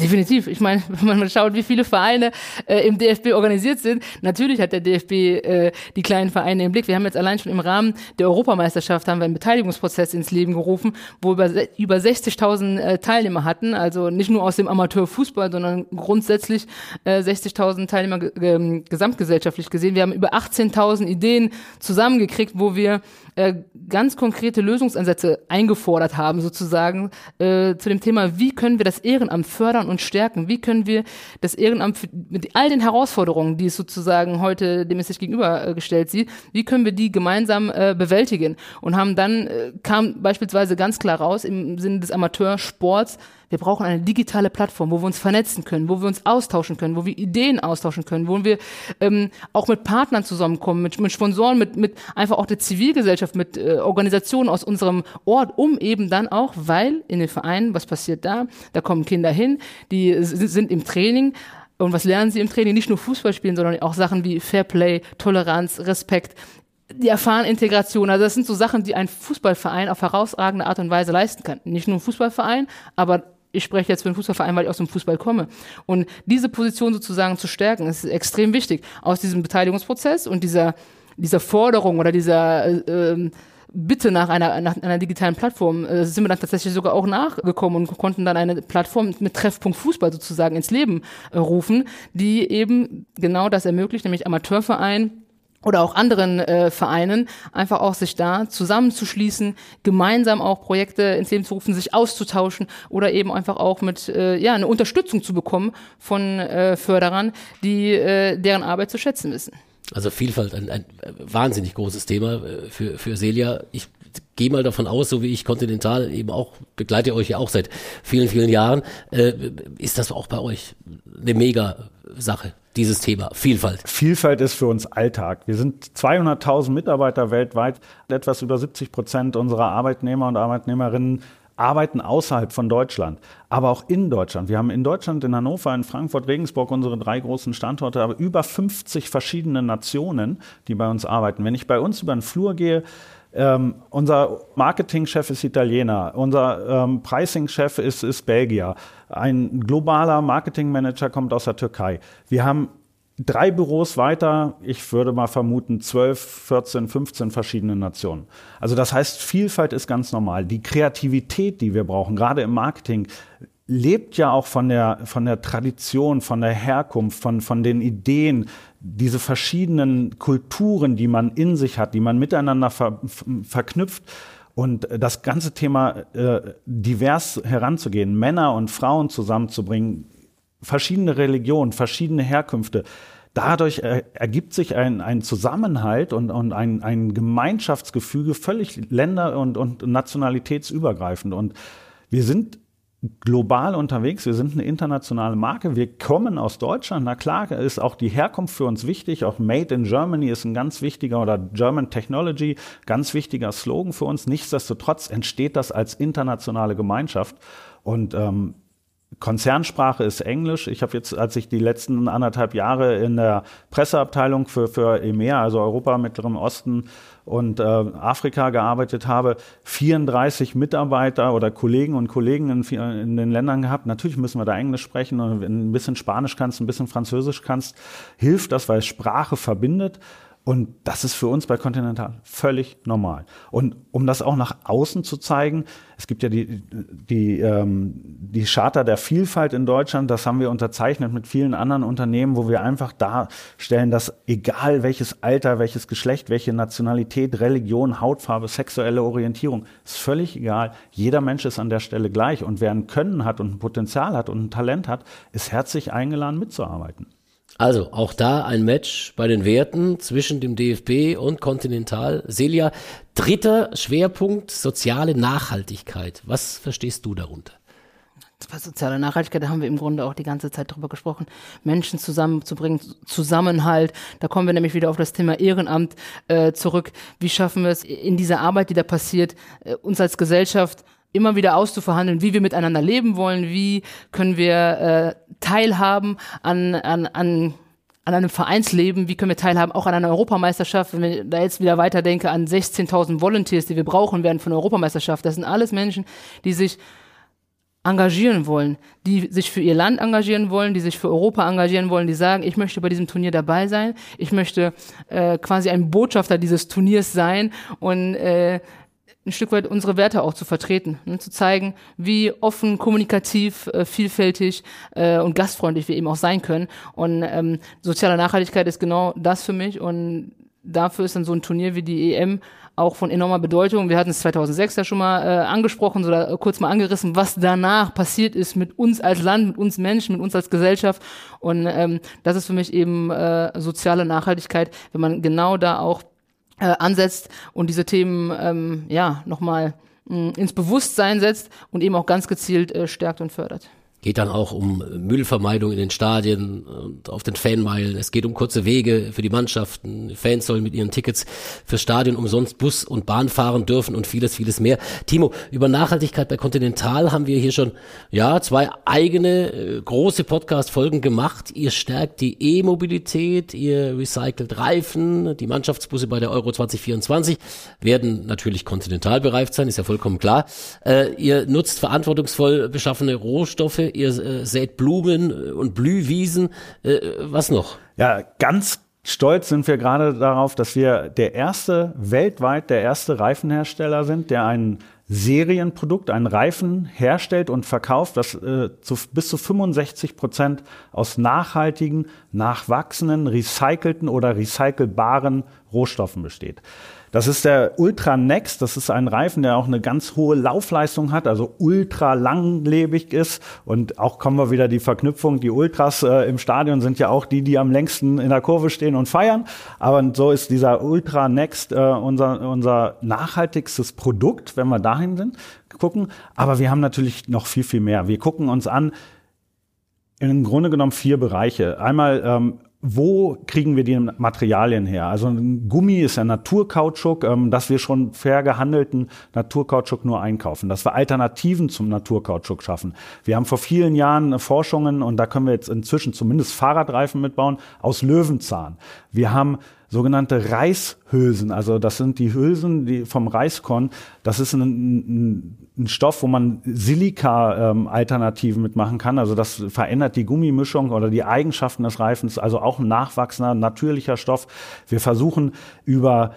Definitiv. Ich meine, wenn man schaut, wie viele Vereine äh, im DFB organisiert sind, natürlich hat der DFB äh, die kleinen Vereine im Blick. Wir haben jetzt allein schon im Rahmen der Europameisterschaft haben wir einen Beteiligungsprozess ins Leben gerufen, wo wir über, über 60.000 äh, Teilnehmer hatten, also nicht nur aus dem Amateurfußball, sondern grundsätzlich äh, 60.000 Teilnehmer gesamtgesellschaftlich gesehen. Wir haben über 18.000 Ideen zusammengekriegt, wo wir äh, ganz konkrete Lösungsansätze eingefordert haben, sozusagen, äh, zu dem Thema, wie können wir das Ehrenamt fördern und stärken? Wie können wir das Ehrenamt mit all den Herausforderungen, die es sozusagen heute dem es sich gegenübergestellt sieht, wie können wir die gemeinsam äh, bewältigen? Und haben dann, äh, kam beispielsweise ganz klar raus im Sinne des Amateursports, wir brauchen eine digitale Plattform, wo wir uns vernetzen können, wo wir uns austauschen können, wo wir Ideen austauschen können, wo wir ähm, auch mit Partnern zusammenkommen, mit, mit Sponsoren, mit, mit einfach auch der Zivilgesellschaft, mit äh, Organisationen aus unserem Ort, um eben dann auch, weil in den Vereinen, was passiert da? Da kommen Kinder hin, die sind im Training, und was lernen sie im Training? Nicht nur Fußball spielen, sondern auch Sachen wie Fairplay, Toleranz, Respekt. Die erfahren Integration. Also das sind so Sachen, die ein Fußballverein auf herausragende Art und Weise leisten kann. Nicht nur ein Fußballverein, aber ich spreche jetzt für den Fußballverein, weil ich aus dem Fußball komme. Und diese Position sozusagen zu stärken, ist extrem wichtig. Aus diesem Beteiligungsprozess und dieser, dieser Forderung oder dieser äh, Bitte nach einer, nach einer digitalen Plattform äh, sind wir dann tatsächlich sogar auch nachgekommen und konnten dann eine Plattform mit Treffpunkt Fußball sozusagen ins Leben äh, rufen, die eben genau das ermöglicht, nämlich Amateurverein oder auch anderen äh, Vereinen, einfach auch sich da zusammenzuschließen, gemeinsam auch Projekte ins Leben zu rufen, sich auszutauschen oder eben einfach auch mit äh, ja eine Unterstützung zu bekommen von äh, Förderern, die äh, deren Arbeit zu schätzen wissen. Also Vielfalt, ein, ein wahnsinnig großes Thema äh, für, für Celia. Ich gehe mal davon aus, so wie ich Continental eben auch, begleite euch ja auch seit vielen, vielen Jahren, äh, ist das auch bei euch eine mega Sache, dieses Thema, Vielfalt. Vielfalt ist für uns Alltag. Wir sind 200.000 Mitarbeiter weltweit. Etwas über 70 Prozent unserer Arbeitnehmer und Arbeitnehmerinnen arbeiten außerhalb von Deutschland, aber auch in Deutschland. Wir haben in Deutschland, in Hannover, in Frankfurt, Regensburg unsere drei großen Standorte, aber über 50 verschiedene Nationen, die bei uns arbeiten. Wenn ich bei uns über den Flur gehe, ähm, unser Marketingchef ist Italiener, unser ähm, Pricing-Chef ist, ist Belgier, ein globaler Marketingmanager kommt aus der Türkei. Wir haben drei Büros weiter, ich würde mal vermuten, 12, 14, 15 verschiedene Nationen. Also das heißt, Vielfalt ist ganz normal. Die Kreativität, die wir brauchen, gerade im Marketing, lebt ja auch von der, von der Tradition, von der Herkunft, von, von den Ideen, diese verschiedenen Kulturen, die man in sich hat, die man miteinander ver, verknüpft. Und das ganze Thema äh, divers heranzugehen, Männer und Frauen zusammenzubringen, verschiedene Religionen, verschiedene Herkünfte. Dadurch ergibt sich ein, ein Zusammenhalt und, und ein, ein Gemeinschaftsgefüge völlig länder- und, und nationalitätsübergreifend. Und wir sind global unterwegs. Wir sind eine internationale Marke. Wir kommen aus Deutschland. Na klar, ist auch die Herkunft für uns wichtig. Auch Made in Germany ist ein ganz wichtiger oder German Technology, ganz wichtiger Slogan für uns. Nichtsdestotrotz entsteht das als internationale Gemeinschaft. Und ähm, Konzernsprache ist Englisch. Ich habe jetzt, als ich die letzten anderthalb Jahre in der Presseabteilung für, für EMEA, also Europa, Mittleren Osten und äh, Afrika gearbeitet habe, 34 Mitarbeiter oder Kollegen und Kollegen in, in, den Ländern gehabt. Natürlich müssen wir da Englisch sprechen und ein bisschen Spanisch kannst, ein bisschen Französisch kannst, hilft das, weil Sprache verbindet. Und das ist für uns bei Continental völlig normal. Und um das auch nach außen zu zeigen, es gibt ja die, die, ähm, die Charta der Vielfalt in Deutschland, das haben wir unterzeichnet mit vielen anderen Unternehmen, wo wir einfach darstellen, dass egal welches Alter, welches Geschlecht, welche Nationalität, Religion, Hautfarbe, sexuelle Orientierung, ist völlig egal. Jeder Mensch ist an der Stelle gleich. Und wer ein Können hat und ein Potenzial hat und ein Talent hat, ist herzlich eingeladen mitzuarbeiten. Also auch da ein Match bei den Werten zwischen dem DFB und Continental. Celia, dritter Schwerpunkt, soziale Nachhaltigkeit. Was verstehst du darunter? Bei sozialer Nachhaltigkeit, da haben wir im Grunde auch die ganze Zeit drüber gesprochen, Menschen zusammenzubringen, Zusammenhalt. Da kommen wir nämlich wieder auf das Thema Ehrenamt äh, zurück. Wie schaffen wir es in dieser Arbeit, die da passiert, äh, uns als Gesellschaft immer wieder auszuverhandeln, wie wir miteinander leben wollen, wie können wir äh, teilhaben an, an, an, an einem Vereinsleben, wie können wir teilhaben, auch an einer Europameisterschaft, wenn ich da jetzt wieder weiterdenke an 16.000 Volunteers, die wir brauchen werden von der Europameisterschaft, das sind alles Menschen, die sich engagieren wollen, die sich für ihr Land engagieren wollen, die sich für Europa engagieren wollen, die sagen, ich möchte bei diesem Turnier dabei sein, ich möchte äh, quasi ein Botschafter dieses Turniers sein und äh, ein Stück weit unsere Werte auch zu vertreten, ne, zu zeigen, wie offen, kommunikativ, äh, vielfältig äh, und gastfreundlich wir eben auch sein können. Und ähm, soziale Nachhaltigkeit ist genau das für mich und dafür ist dann so ein Turnier wie die EM auch von enormer Bedeutung. Wir hatten es 2006 ja schon mal äh, angesprochen, oder kurz mal angerissen, was danach passiert ist mit uns als Land, mit uns Menschen, mit uns als Gesellschaft. Und ähm, das ist für mich eben äh, soziale Nachhaltigkeit, wenn man genau da auch äh, ansetzt und diese Themen ähm, ja nochmal ins Bewusstsein setzt und eben auch ganz gezielt äh, stärkt und fördert. Geht dann auch um Müllvermeidung in den Stadien und auf den Fanmeilen. Es geht um kurze Wege für die Mannschaften. Fans sollen mit ihren Tickets fürs Stadion umsonst Bus und Bahn fahren dürfen und vieles, vieles mehr. Timo, über Nachhaltigkeit bei Continental haben wir hier schon, ja, zwei eigene äh, große Podcast-Folgen gemacht. Ihr stärkt die E-Mobilität, ihr recycelt Reifen. Die Mannschaftsbusse bei der Euro 2024 werden natürlich Continental bereift sein, ist ja vollkommen klar. Äh, ihr nutzt verantwortungsvoll beschaffene Rohstoffe ihr äh, sät Blumen und Blühwiesen. Äh, was noch? Ja, ganz stolz sind wir gerade darauf, dass wir der erste, weltweit der erste Reifenhersteller sind, der ein Serienprodukt, einen Reifen herstellt und verkauft, das äh, bis zu 65 Prozent aus nachhaltigen, nachwachsenden, recycelten oder recycelbaren Rohstoffen besteht. Das ist der Ultra Next. Das ist ein Reifen, der auch eine ganz hohe Laufleistung hat, also ultra langlebig ist. Und auch kommen wir wieder die Verknüpfung. Die Ultras äh, im Stadion sind ja auch die, die am längsten in der Kurve stehen und feiern. Aber so ist dieser Ultra Next äh, unser, unser nachhaltigstes Produkt, wenn wir dahin sind, gucken. Aber wir haben natürlich noch viel, viel mehr. Wir gucken uns an, im Grunde genommen vier Bereiche. Einmal ähm, wo kriegen wir die Materialien her? Also ein Gummi ist ja Naturkautschuk, ähm, dass wir schon fair gehandelten Naturkautschuk nur einkaufen, dass wir Alternativen zum Naturkautschuk schaffen. Wir haben vor vielen Jahren Forschungen und da können wir jetzt inzwischen zumindest Fahrradreifen mitbauen aus Löwenzahn. Wir haben sogenannte Reishülsen. Also das sind die Hülsen die vom Reiskorn. Das ist ein, ein, ein Stoff, wo man Silika-Alternativen ähm, mitmachen kann. Also das verändert die Gummimischung oder die Eigenschaften des Reifens. Also auch ein nachwachsender, natürlicher Stoff. Wir versuchen über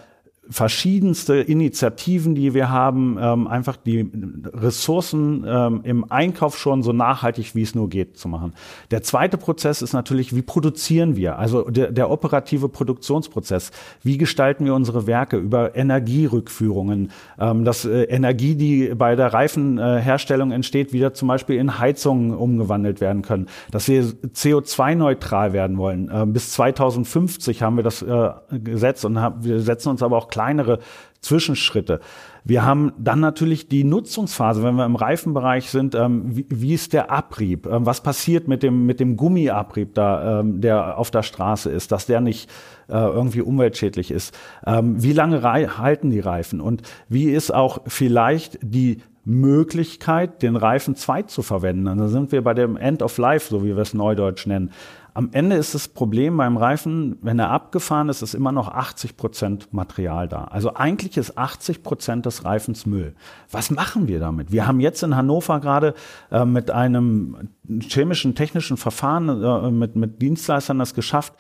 verschiedenste Initiativen, die wir haben, ähm, einfach die Ressourcen ähm, im Einkauf schon so nachhaltig wie es nur geht zu machen. Der zweite Prozess ist natürlich, wie produzieren wir? Also der, der operative Produktionsprozess. Wie gestalten wir unsere Werke über Energierückführungen? Ähm, dass äh, Energie, die bei der Reifenherstellung äh, entsteht, wieder zum Beispiel in Heizungen umgewandelt werden können. Dass wir CO2-neutral werden wollen. Ähm, bis 2050 haben wir das äh, Gesetz und haben, wir setzen uns aber auch kleinere Zwischenschritte. Wir haben dann natürlich die Nutzungsphase, wenn wir im Reifenbereich sind, ähm, wie, wie, ist der Abrieb? Ähm, was passiert mit dem, mit dem Gummiabrieb da, ähm, der auf der Straße ist, dass der nicht äh, irgendwie umweltschädlich ist? Ähm, wie lange halten die Reifen? Und wie ist auch vielleicht die Möglichkeit, den Reifen zweit zu verwenden? Und da sind wir bei dem End of Life, so wie wir es neudeutsch nennen. Am Ende ist das Problem beim Reifen, wenn er abgefahren ist, ist immer noch 80 Prozent Material da. Also eigentlich ist 80 Prozent des Reifens Müll. Was machen wir damit? Wir haben jetzt in Hannover gerade äh, mit einem chemischen, technischen Verfahren äh, mit, mit Dienstleistern das geschafft,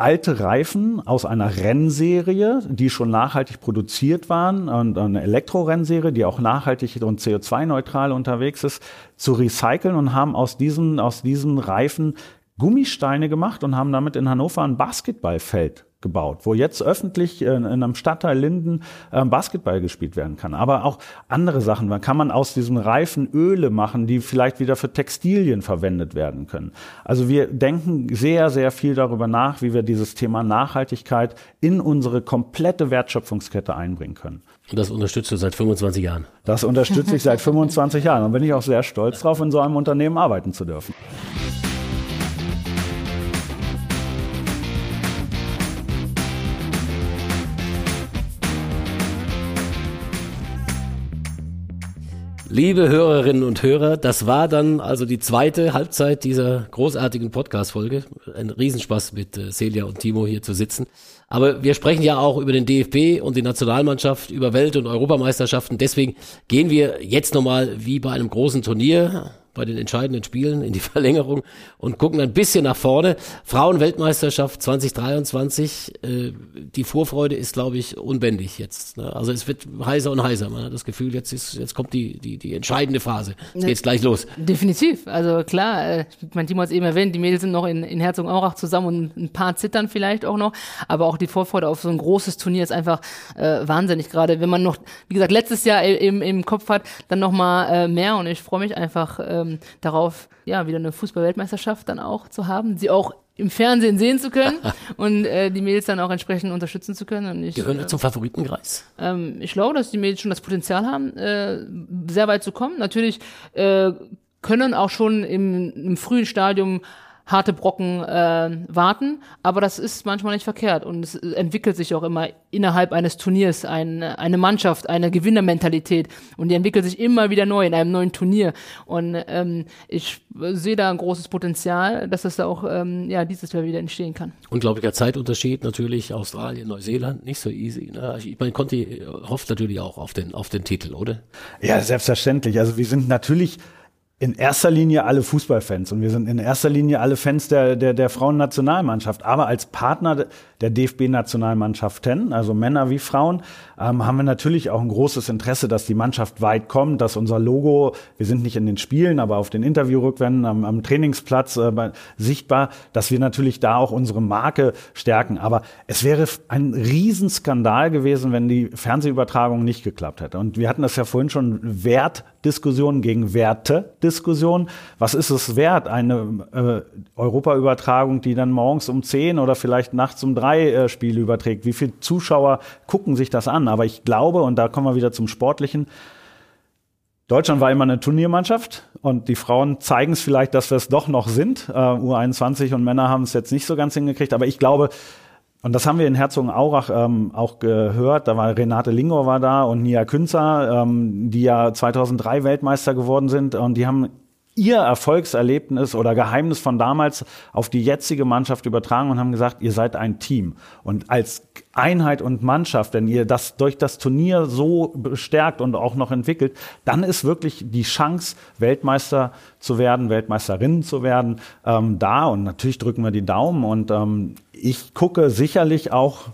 alte Reifen aus einer Rennserie, die schon nachhaltig produziert waren und eine Elektrorennserie, die auch nachhaltig und CO2-neutral unterwegs ist, zu recyceln und haben aus diesen, aus diesen Reifen Gummisteine gemacht und haben damit in Hannover ein Basketballfeld gebaut, wo jetzt öffentlich in, in einem Stadtteil Linden äh, Basketball gespielt werden kann. Aber auch andere Sachen. Da kann man aus diesen Reifen Öle machen, die vielleicht wieder für Textilien verwendet werden können. Also wir denken sehr, sehr viel darüber nach, wie wir dieses Thema Nachhaltigkeit in unsere komplette Wertschöpfungskette einbringen können. Und das unterstützt du seit 25 Jahren? Das unterstütze ich seit 25 Jahren. Und bin ich auch sehr stolz darauf, in so einem Unternehmen arbeiten zu dürfen. Liebe Hörerinnen und Hörer, das war dann also die zweite Halbzeit dieser großartigen Podcast-Folge. Ein Riesenspaß mit äh, Celia und Timo hier zu sitzen. Aber wir sprechen ja auch über den DFB und die Nationalmannschaft, über Welt- und Europameisterschaften. Deswegen gehen wir jetzt nochmal wie bei einem großen Turnier bei den entscheidenden Spielen in die Verlängerung und gucken ein bisschen nach vorne. Frauenweltmeisterschaft 2023, äh, die Vorfreude ist, glaube ich, unbändig jetzt. Ne? Also es wird heißer und heißer. Man hat das Gefühl, jetzt ist, jetzt kommt die, die, die entscheidende Phase. Jetzt geht's gleich los. Definitiv. Also klar, äh, mein Team hat es eben erwähnt, die Mädels sind noch in, in Herzogenaurach zusammen und ein paar zittern vielleicht auch noch. Aber auch die Vorfreude auf so ein großes Turnier ist einfach äh, wahnsinnig. Gerade wenn man noch, wie gesagt, letztes Jahr im, im Kopf hat, dann noch mal äh, mehr. Und ich freue mich einfach ähm, darauf, ja, wieder eine Fußball-Weltmeisterschaft dann auch zu haben, sie auch im Fernsehen sehen zu können und äh, die Mädels dann auch entsprechend unterstützen zu können. Und ich, Gehören wir äh, zum Favoritenkreis? ähm, ich glaube, dass die Mädels schon das Potenzial haben, äh, sehr weit zu kommen. Natürlich äh, können auch schon im, im frühen Stadium harte Brocken äh, warten, aber das ist manchmal nicht verkehrt und es entwickelt sich auch immer innerhalb eines Turniers ein, eine Mannschaft, eine Gewinnermentalität und die entwickelt sich immer wieder neu in einem neuen Turnier und ähm, ich sehe da ein großes Potenzial, dass das da auch ähm, ja dieses Jahr wieder entstehen kann. Unglaublicher Zeitunterschied natürlich, Australien, Neuseeland, nicht so easy. Ne? Ich meine, Conti hofft natürlich auch auf den, auf den Titel, oder? Ja, selbstverständlich. Also wir sind natürlich in erster Linie alle Fußballfans und wir sind in erster Linie alle Fans der, der, der Frauennationalmannschaft. Aber als Partner der DFB-Nationalmannschaften, also Männer wie Frauen, ähm, haben wir natürlich auch ein großes Interesse, dass die Mannschaft weit kommt, dass unser Logo, wir sind nicht in den Spielen, aber auf den Interviewrückwänden am, am Trainingsplatz äh, sichtbar, dass wir natürlich da auch unsere Marke stärken. Aber es wäre ein Riesenskandal gewesen, wenn die Fernsehübertragung nicht geklappt hätte. Und wir hatten das ja vorhin schon Wertdiskussionen gegen Werte. Diskussion. Was ist es wert, eine äh, Europaübertragung, die dann morgens um 10 oder vielleicht nachts um 3 äh, Spiele überträgt? Wie viele Zuschauer gucken sich das an? Aber ich glaube, und da kommen wir wieder zum Sportlichen, Deutschland war immer eine Turniermannschaft und die Frauen zeigen es vielleicht, dass wir es doch noch sind. Äh, U21 und Männer haben es jetzt nicht so ganz hingekriegt, aber ich glaube, und das haben wir in Herzogenaurach ähm, auch gehört. Da war Renate Lingor war da und Nia Künzer, ähm, die ja 2003 Weltmeister geworden sind. Und die haben ihr Erfolgserlebnis oder Geheimnis von damals auf die jetzige Mannschaft übertragen und haben gesagt, ihr seid ein Team. Und als Einheit und Mannschaft, wenn ihr das durch das Turnier so bestärkt und auch noch entwickelt, dann ist wirklich die Chance, Weltmeister zu werden, Weltmeisterin zu werden, ähm, da. Und natürlich drücken wir die Daumen. Und ähm, ich gucke sicherlich auch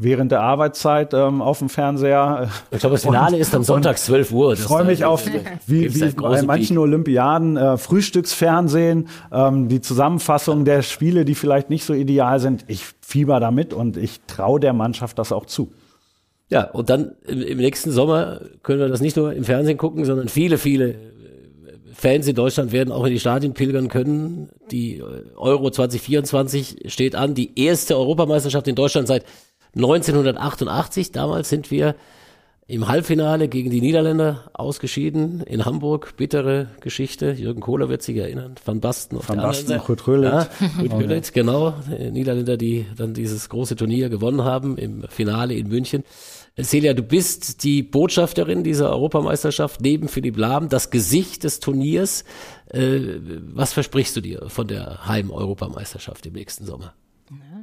während der Arbeitszeit ähm, auf dem Fernseher. Ich glaube, das Finale ist am Sonntag 12 Uhr. Ich freue mich auf, wie, wie bei manchen Peak. Olympiaden, äh, Frühstücksfernsehen, ähm, die Zusammenfassung der Spiele, die vielleicht nicht so ideal sind. Ich fieber damit und ich traue der Mannschaft das auch zu. Ja, und dann im, im nächsten Sommer können wir das nicht nur im Fernsehen gucken, sondern viele, viele Fans in Deutschland werden auch in die Stadien pilgern können. Die Euro 2024 steht an, die erste Europameisterschaft in Deutschland seit 1988, damals sind wir im Halbfinale gegen die Niederländer ausgeschieden in Hamburg. Bittere Geschichte. Jürgen Kohler wird sich erinnern. Van Basten auf Van der Basten, Kurt Röhlet. Ja, Kurt Röhlet, genau. Niederländer, die dann dieses große Turnier gewonnen haben im Finale in München. Celia, du bist die Botschafterin dieser Europameisterschaft neben Philipp Lahm, das Gesicht des Turniers. Äh, was versprichst du dir von der Heim-Europameisterschaft im nächsten Sommer?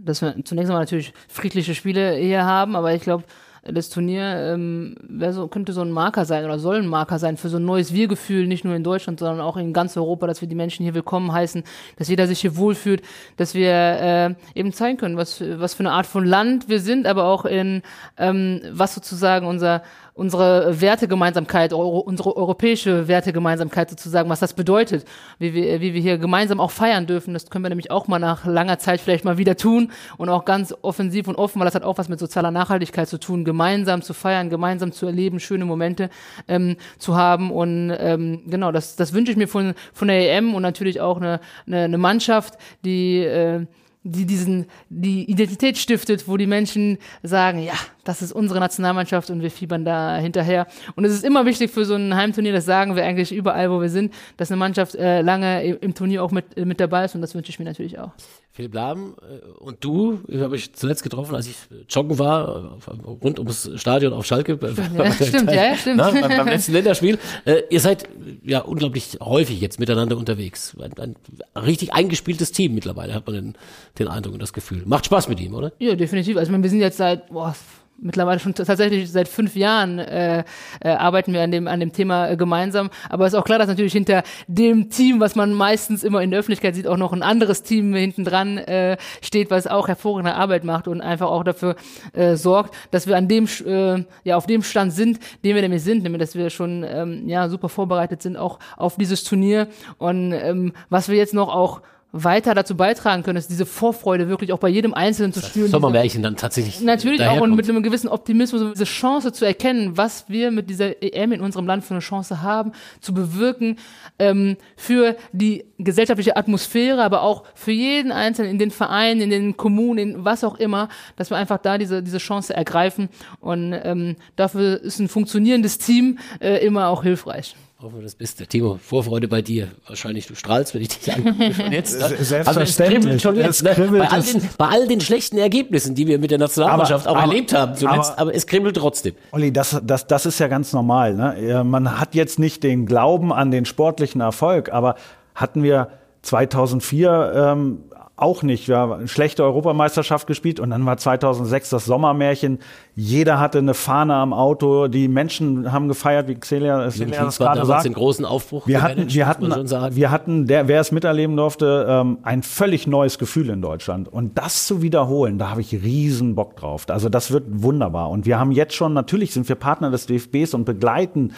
Dass wir zunächst einmal natürlich friedliche Spiele hier haben, aber ich glaube, das Turnier ähm, so, könnte so ein Marker sein oder soll ein Marker sein für so ein neues Wir-Gefühl, nicht nur in Deutschland, sondern auch in ganz Europa, dass wir die Menschen hier willkommen heißen, dass jeder sich hier wohlfühlt, dass wir äh, eben zeigen können, was, was für eine Art von Land wir sind, aber auch in ähm, was sozusagen unser unsere Wertegemeinsamkeit, euro, unsere europäische Wertegemeinsamkeit sozusagen, was das bedeutet, wie wir, wie wir hier gemeinsam auch feiern dürfen. Das können wir nämlich auch mal nach langer Zeit vielleicht mal wieder tun und auch ganz offensiv und offen, weil das hat auch was mit sozialer Nachhaltigkeit zu tun, gemeinsam zu feiern, gemeinsam zu erleben, schöne Momente ähm, zu haben und ähm, genau, das, das wünsche ich mir von, von der EM und natürlich auch eine, eine, eine Mannschaft, die äh, die diesen, die Identität stiftet, wo die Menschen sagen, ja, das ist unsere Nationalmannschaft und wir fiebern da hinterher. Und es ist immer wichtig für so ein Heimturnier, das sagen wir eigentlich überall, wo wir sind, dass eine Mannschaft äh, lange im Turnier auch mit, mit dabei ist und das wünsche ich mir natürlich auch. Philipp Lahm äh, und du, ich habe ich zuletzt getroffen, als ich joggen war, rund ums Stadion auf Schalke. Ja, stimmt, ja, stimmt. Na, beim, beim, letzten Länderspiel. Äh, ihr seid ja unglaublich häufig jetzt miteinander unterwegs. Ein, ein richtig eingespieltes Team mittlerweile, hat man den, den Eindruck und das Gefühl. Macht Spaß mit ihm, oder? Ja, definitiv. Also wir sind jetzt seit boah, mittlerweile schon tatsächlich seit fünf Jahren äh, äh, arbeiten wir an dem an dem Thema äh, gemeinsam. Aber es ist auch klar, dass natürlich hinter dem Team, was man meistens immer in der Öffentlichkeit sieht, auch noch ein anderes Team hinten dran äh, steht, was auch hervorragende Arbeit macht und einfach auch dafür äh, sorgt, dass wir an dem äh, ja auf dem Stand sind, den wir nämlich sind, nämlich dass wir schon ähm, ja super vorbereitet sind auch auf dieses Turnier und ähm, was wir jetzt noch auch weiter dazu beitragen können, dass diese Vorfreude wirklich auch bei jedem Einzelnen zu spüren. Sommermärchen dann tatsächlich. Natürlich auch und mit einem gewissen Optimismus, diese Chance zu erkennen, was wir mit dieser EM in unserem Land für eine Chance haben, zu bewirken, ähm, für die gesellschaftliche Atmosphäre, aber auch für jeden Einzelnen in den Vereinen, in den Kommunen, in was auch immer, dass wir einfach da diese, diese Chance ergreifen. Und ähm, dafür ist ein funktionierendes Team äh, immer auch hilfreich. Hoffe, das Beste. Timo, Vorfreude bei dir. Wahrscheinlich du strahlst, wenn ich dich angucke schon jetzt. Ne? Selbstverständlich. Also schon jetzt, ne? bei, all den, bei all den schlechten Ergebnissen, die wir mit der Nationalmannschaft aber, auch aber, erlebt haben zuletzt, aber, aber, es kribbelt trotzdem. Olli, das, das, das ist ja ganz normal. Ne? Man hat jetzt nicht den Glauben an den sportlichen Erfolg, aber hatten wir 2004 ähm, auch nicht. Wir haben eine schlechte Europameisterschaft gespielt und dann war 2006 das Sommermärchen. Jeder hatte eine Fahne am Auto. Die Menschen haben gefeiert, wie Xelia, das gerade sagt. den großen Aufbruch wir hatten, wir hatten, wir hatten, der, wer es miterleben durfte, ähm, ein völlig neues Gefühl in Deutschland. Und das zu wiederholen, da habe ich riesen Bock drauf. Also das wird wunderbar. Und wir haben jetzt schon, natürlich sind wir Partner des DFBs und begleiten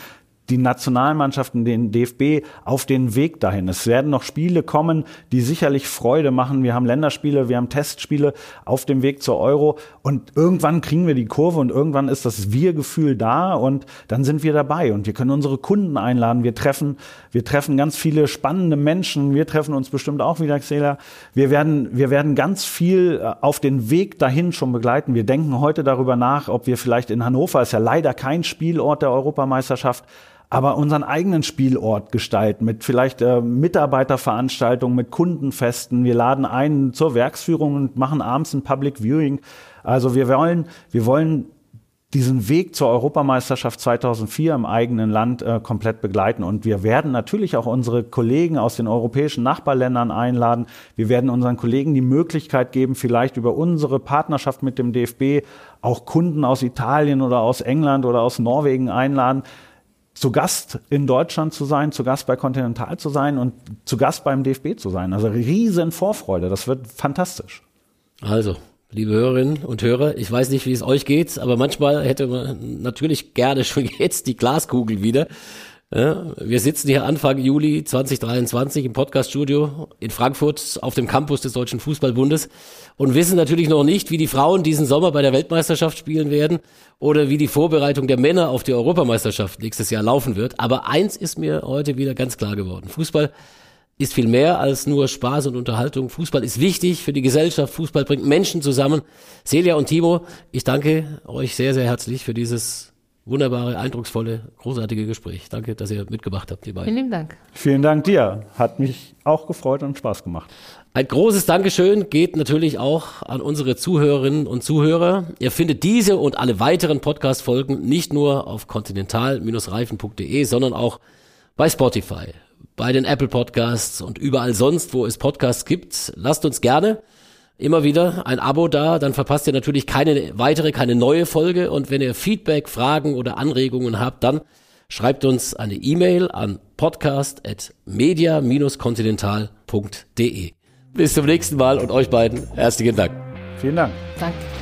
die Nationalmannschaften, den DFB auf den Weg dahin. Es werden noch Spiele kommen, die sicherlich Freude machen. Wir haben Länderspiele, wir haben Testspiele auf dem Weg zur Euro und irgendwann kriegen wir die Kurve und irgendwann ist das Wir-Gefühl da und dann sind wir dabei und wir können unsere Kunden einladen. Wir treffen, wir treffen ganz viele spannende Menschen. Wir treffen uns bestimmt auch wieder, Xela. Wir werden, wir werden ganz viel äh, auf den Weg dahin schon begleiten. Wir denken heute darüber nach, ob wir vielleicht in Hannover, ist ja leider kein Spielort der Europameisterschaft, aber unseren eigenen Spielort gestalten mit vielleicht äh, Mitarbeiterveranstaltungen, mit Kundenfesten. Wir laden ein zur Werksführung und machen abends ein Public Viewing. Also wir wollen, wir wollen diesen Weg zur Europameisterschaft 2004 im eigenen Land äh, komplett begleiten. Und wir werden natürlich auch unsere Kollegen aus den europäischen Nachbarländern einladen. Wir werden unseren Kollegen die Möglichkeit geben, vielleicht über unsere Partnerschaft mit dem DFB auch Kunden aus Italien oder aus England oder aus Norwegen einladen, zu Gast in Deutschland zu sein, zu Gast bei Continental zu sein und zu Gast beim DFB zu sein. Also riesen Vorfreude, das wird fantastisch. Also, liebe Hörerinnen und Hörer, ich weiß nicht, wie es euch geht, aber manchmal hätte man natürlich gerne schon jetzt die Glaskugel wieder. Ja, wir sitzen hier Anfang Juli 2023 im Podcaststudio in Frankfurt auf dem Campus des Deutschen Fußballbundes und wissen natürlich noch nicht, wie die Frauen diesen Sommer bei der Weltmeisterschaft spielen werden oder wie die Vorbereitung der Männer auf die Europameisterschaft nächstes Jahr laufen wird. Aber eins ist mir heute wieder ganz klar geworden. Fußball ist viel mehr als nur Spaß und Unterhaltung. Fußball ist wichtig für die Gesellschaft. Fußball bringt Menschen zusammen. Celia und Timo, ich danke euch sehr, sehr herzlich für dieses wunderbare, eindrucksvolle, großartige Gespräch. Danke, dass ihr mitgemacht habt, ihr beiden. Vielen Dank. Vielen Dank dir. Hat mich auch gefreut und Spaß gemacht. Ein großes Dankeschön geht natürlich auch an unsere Zuhörerinnen und Zuhörer. Ihr findet diese und alle weiteren Podcast-Folgen nicht nur auf continental-reifen.de, sondern auch bei Spotify, bei den Apple Podcasts und überall sonst, wo es Podcasts gibt. Lasst uns gerne immer wieder ein Abo da, dann verpasst ihr natürlich keine weitere, keine neue Folge. Und wenn ihr Feedback, Fragen oder Anregungen habt, dann schreibt uns eine E-Mail an podcast.media-continental.de. Bis zum nächsten Mal und euch beiden herzlichen Dank. Vielen Dank. Danke.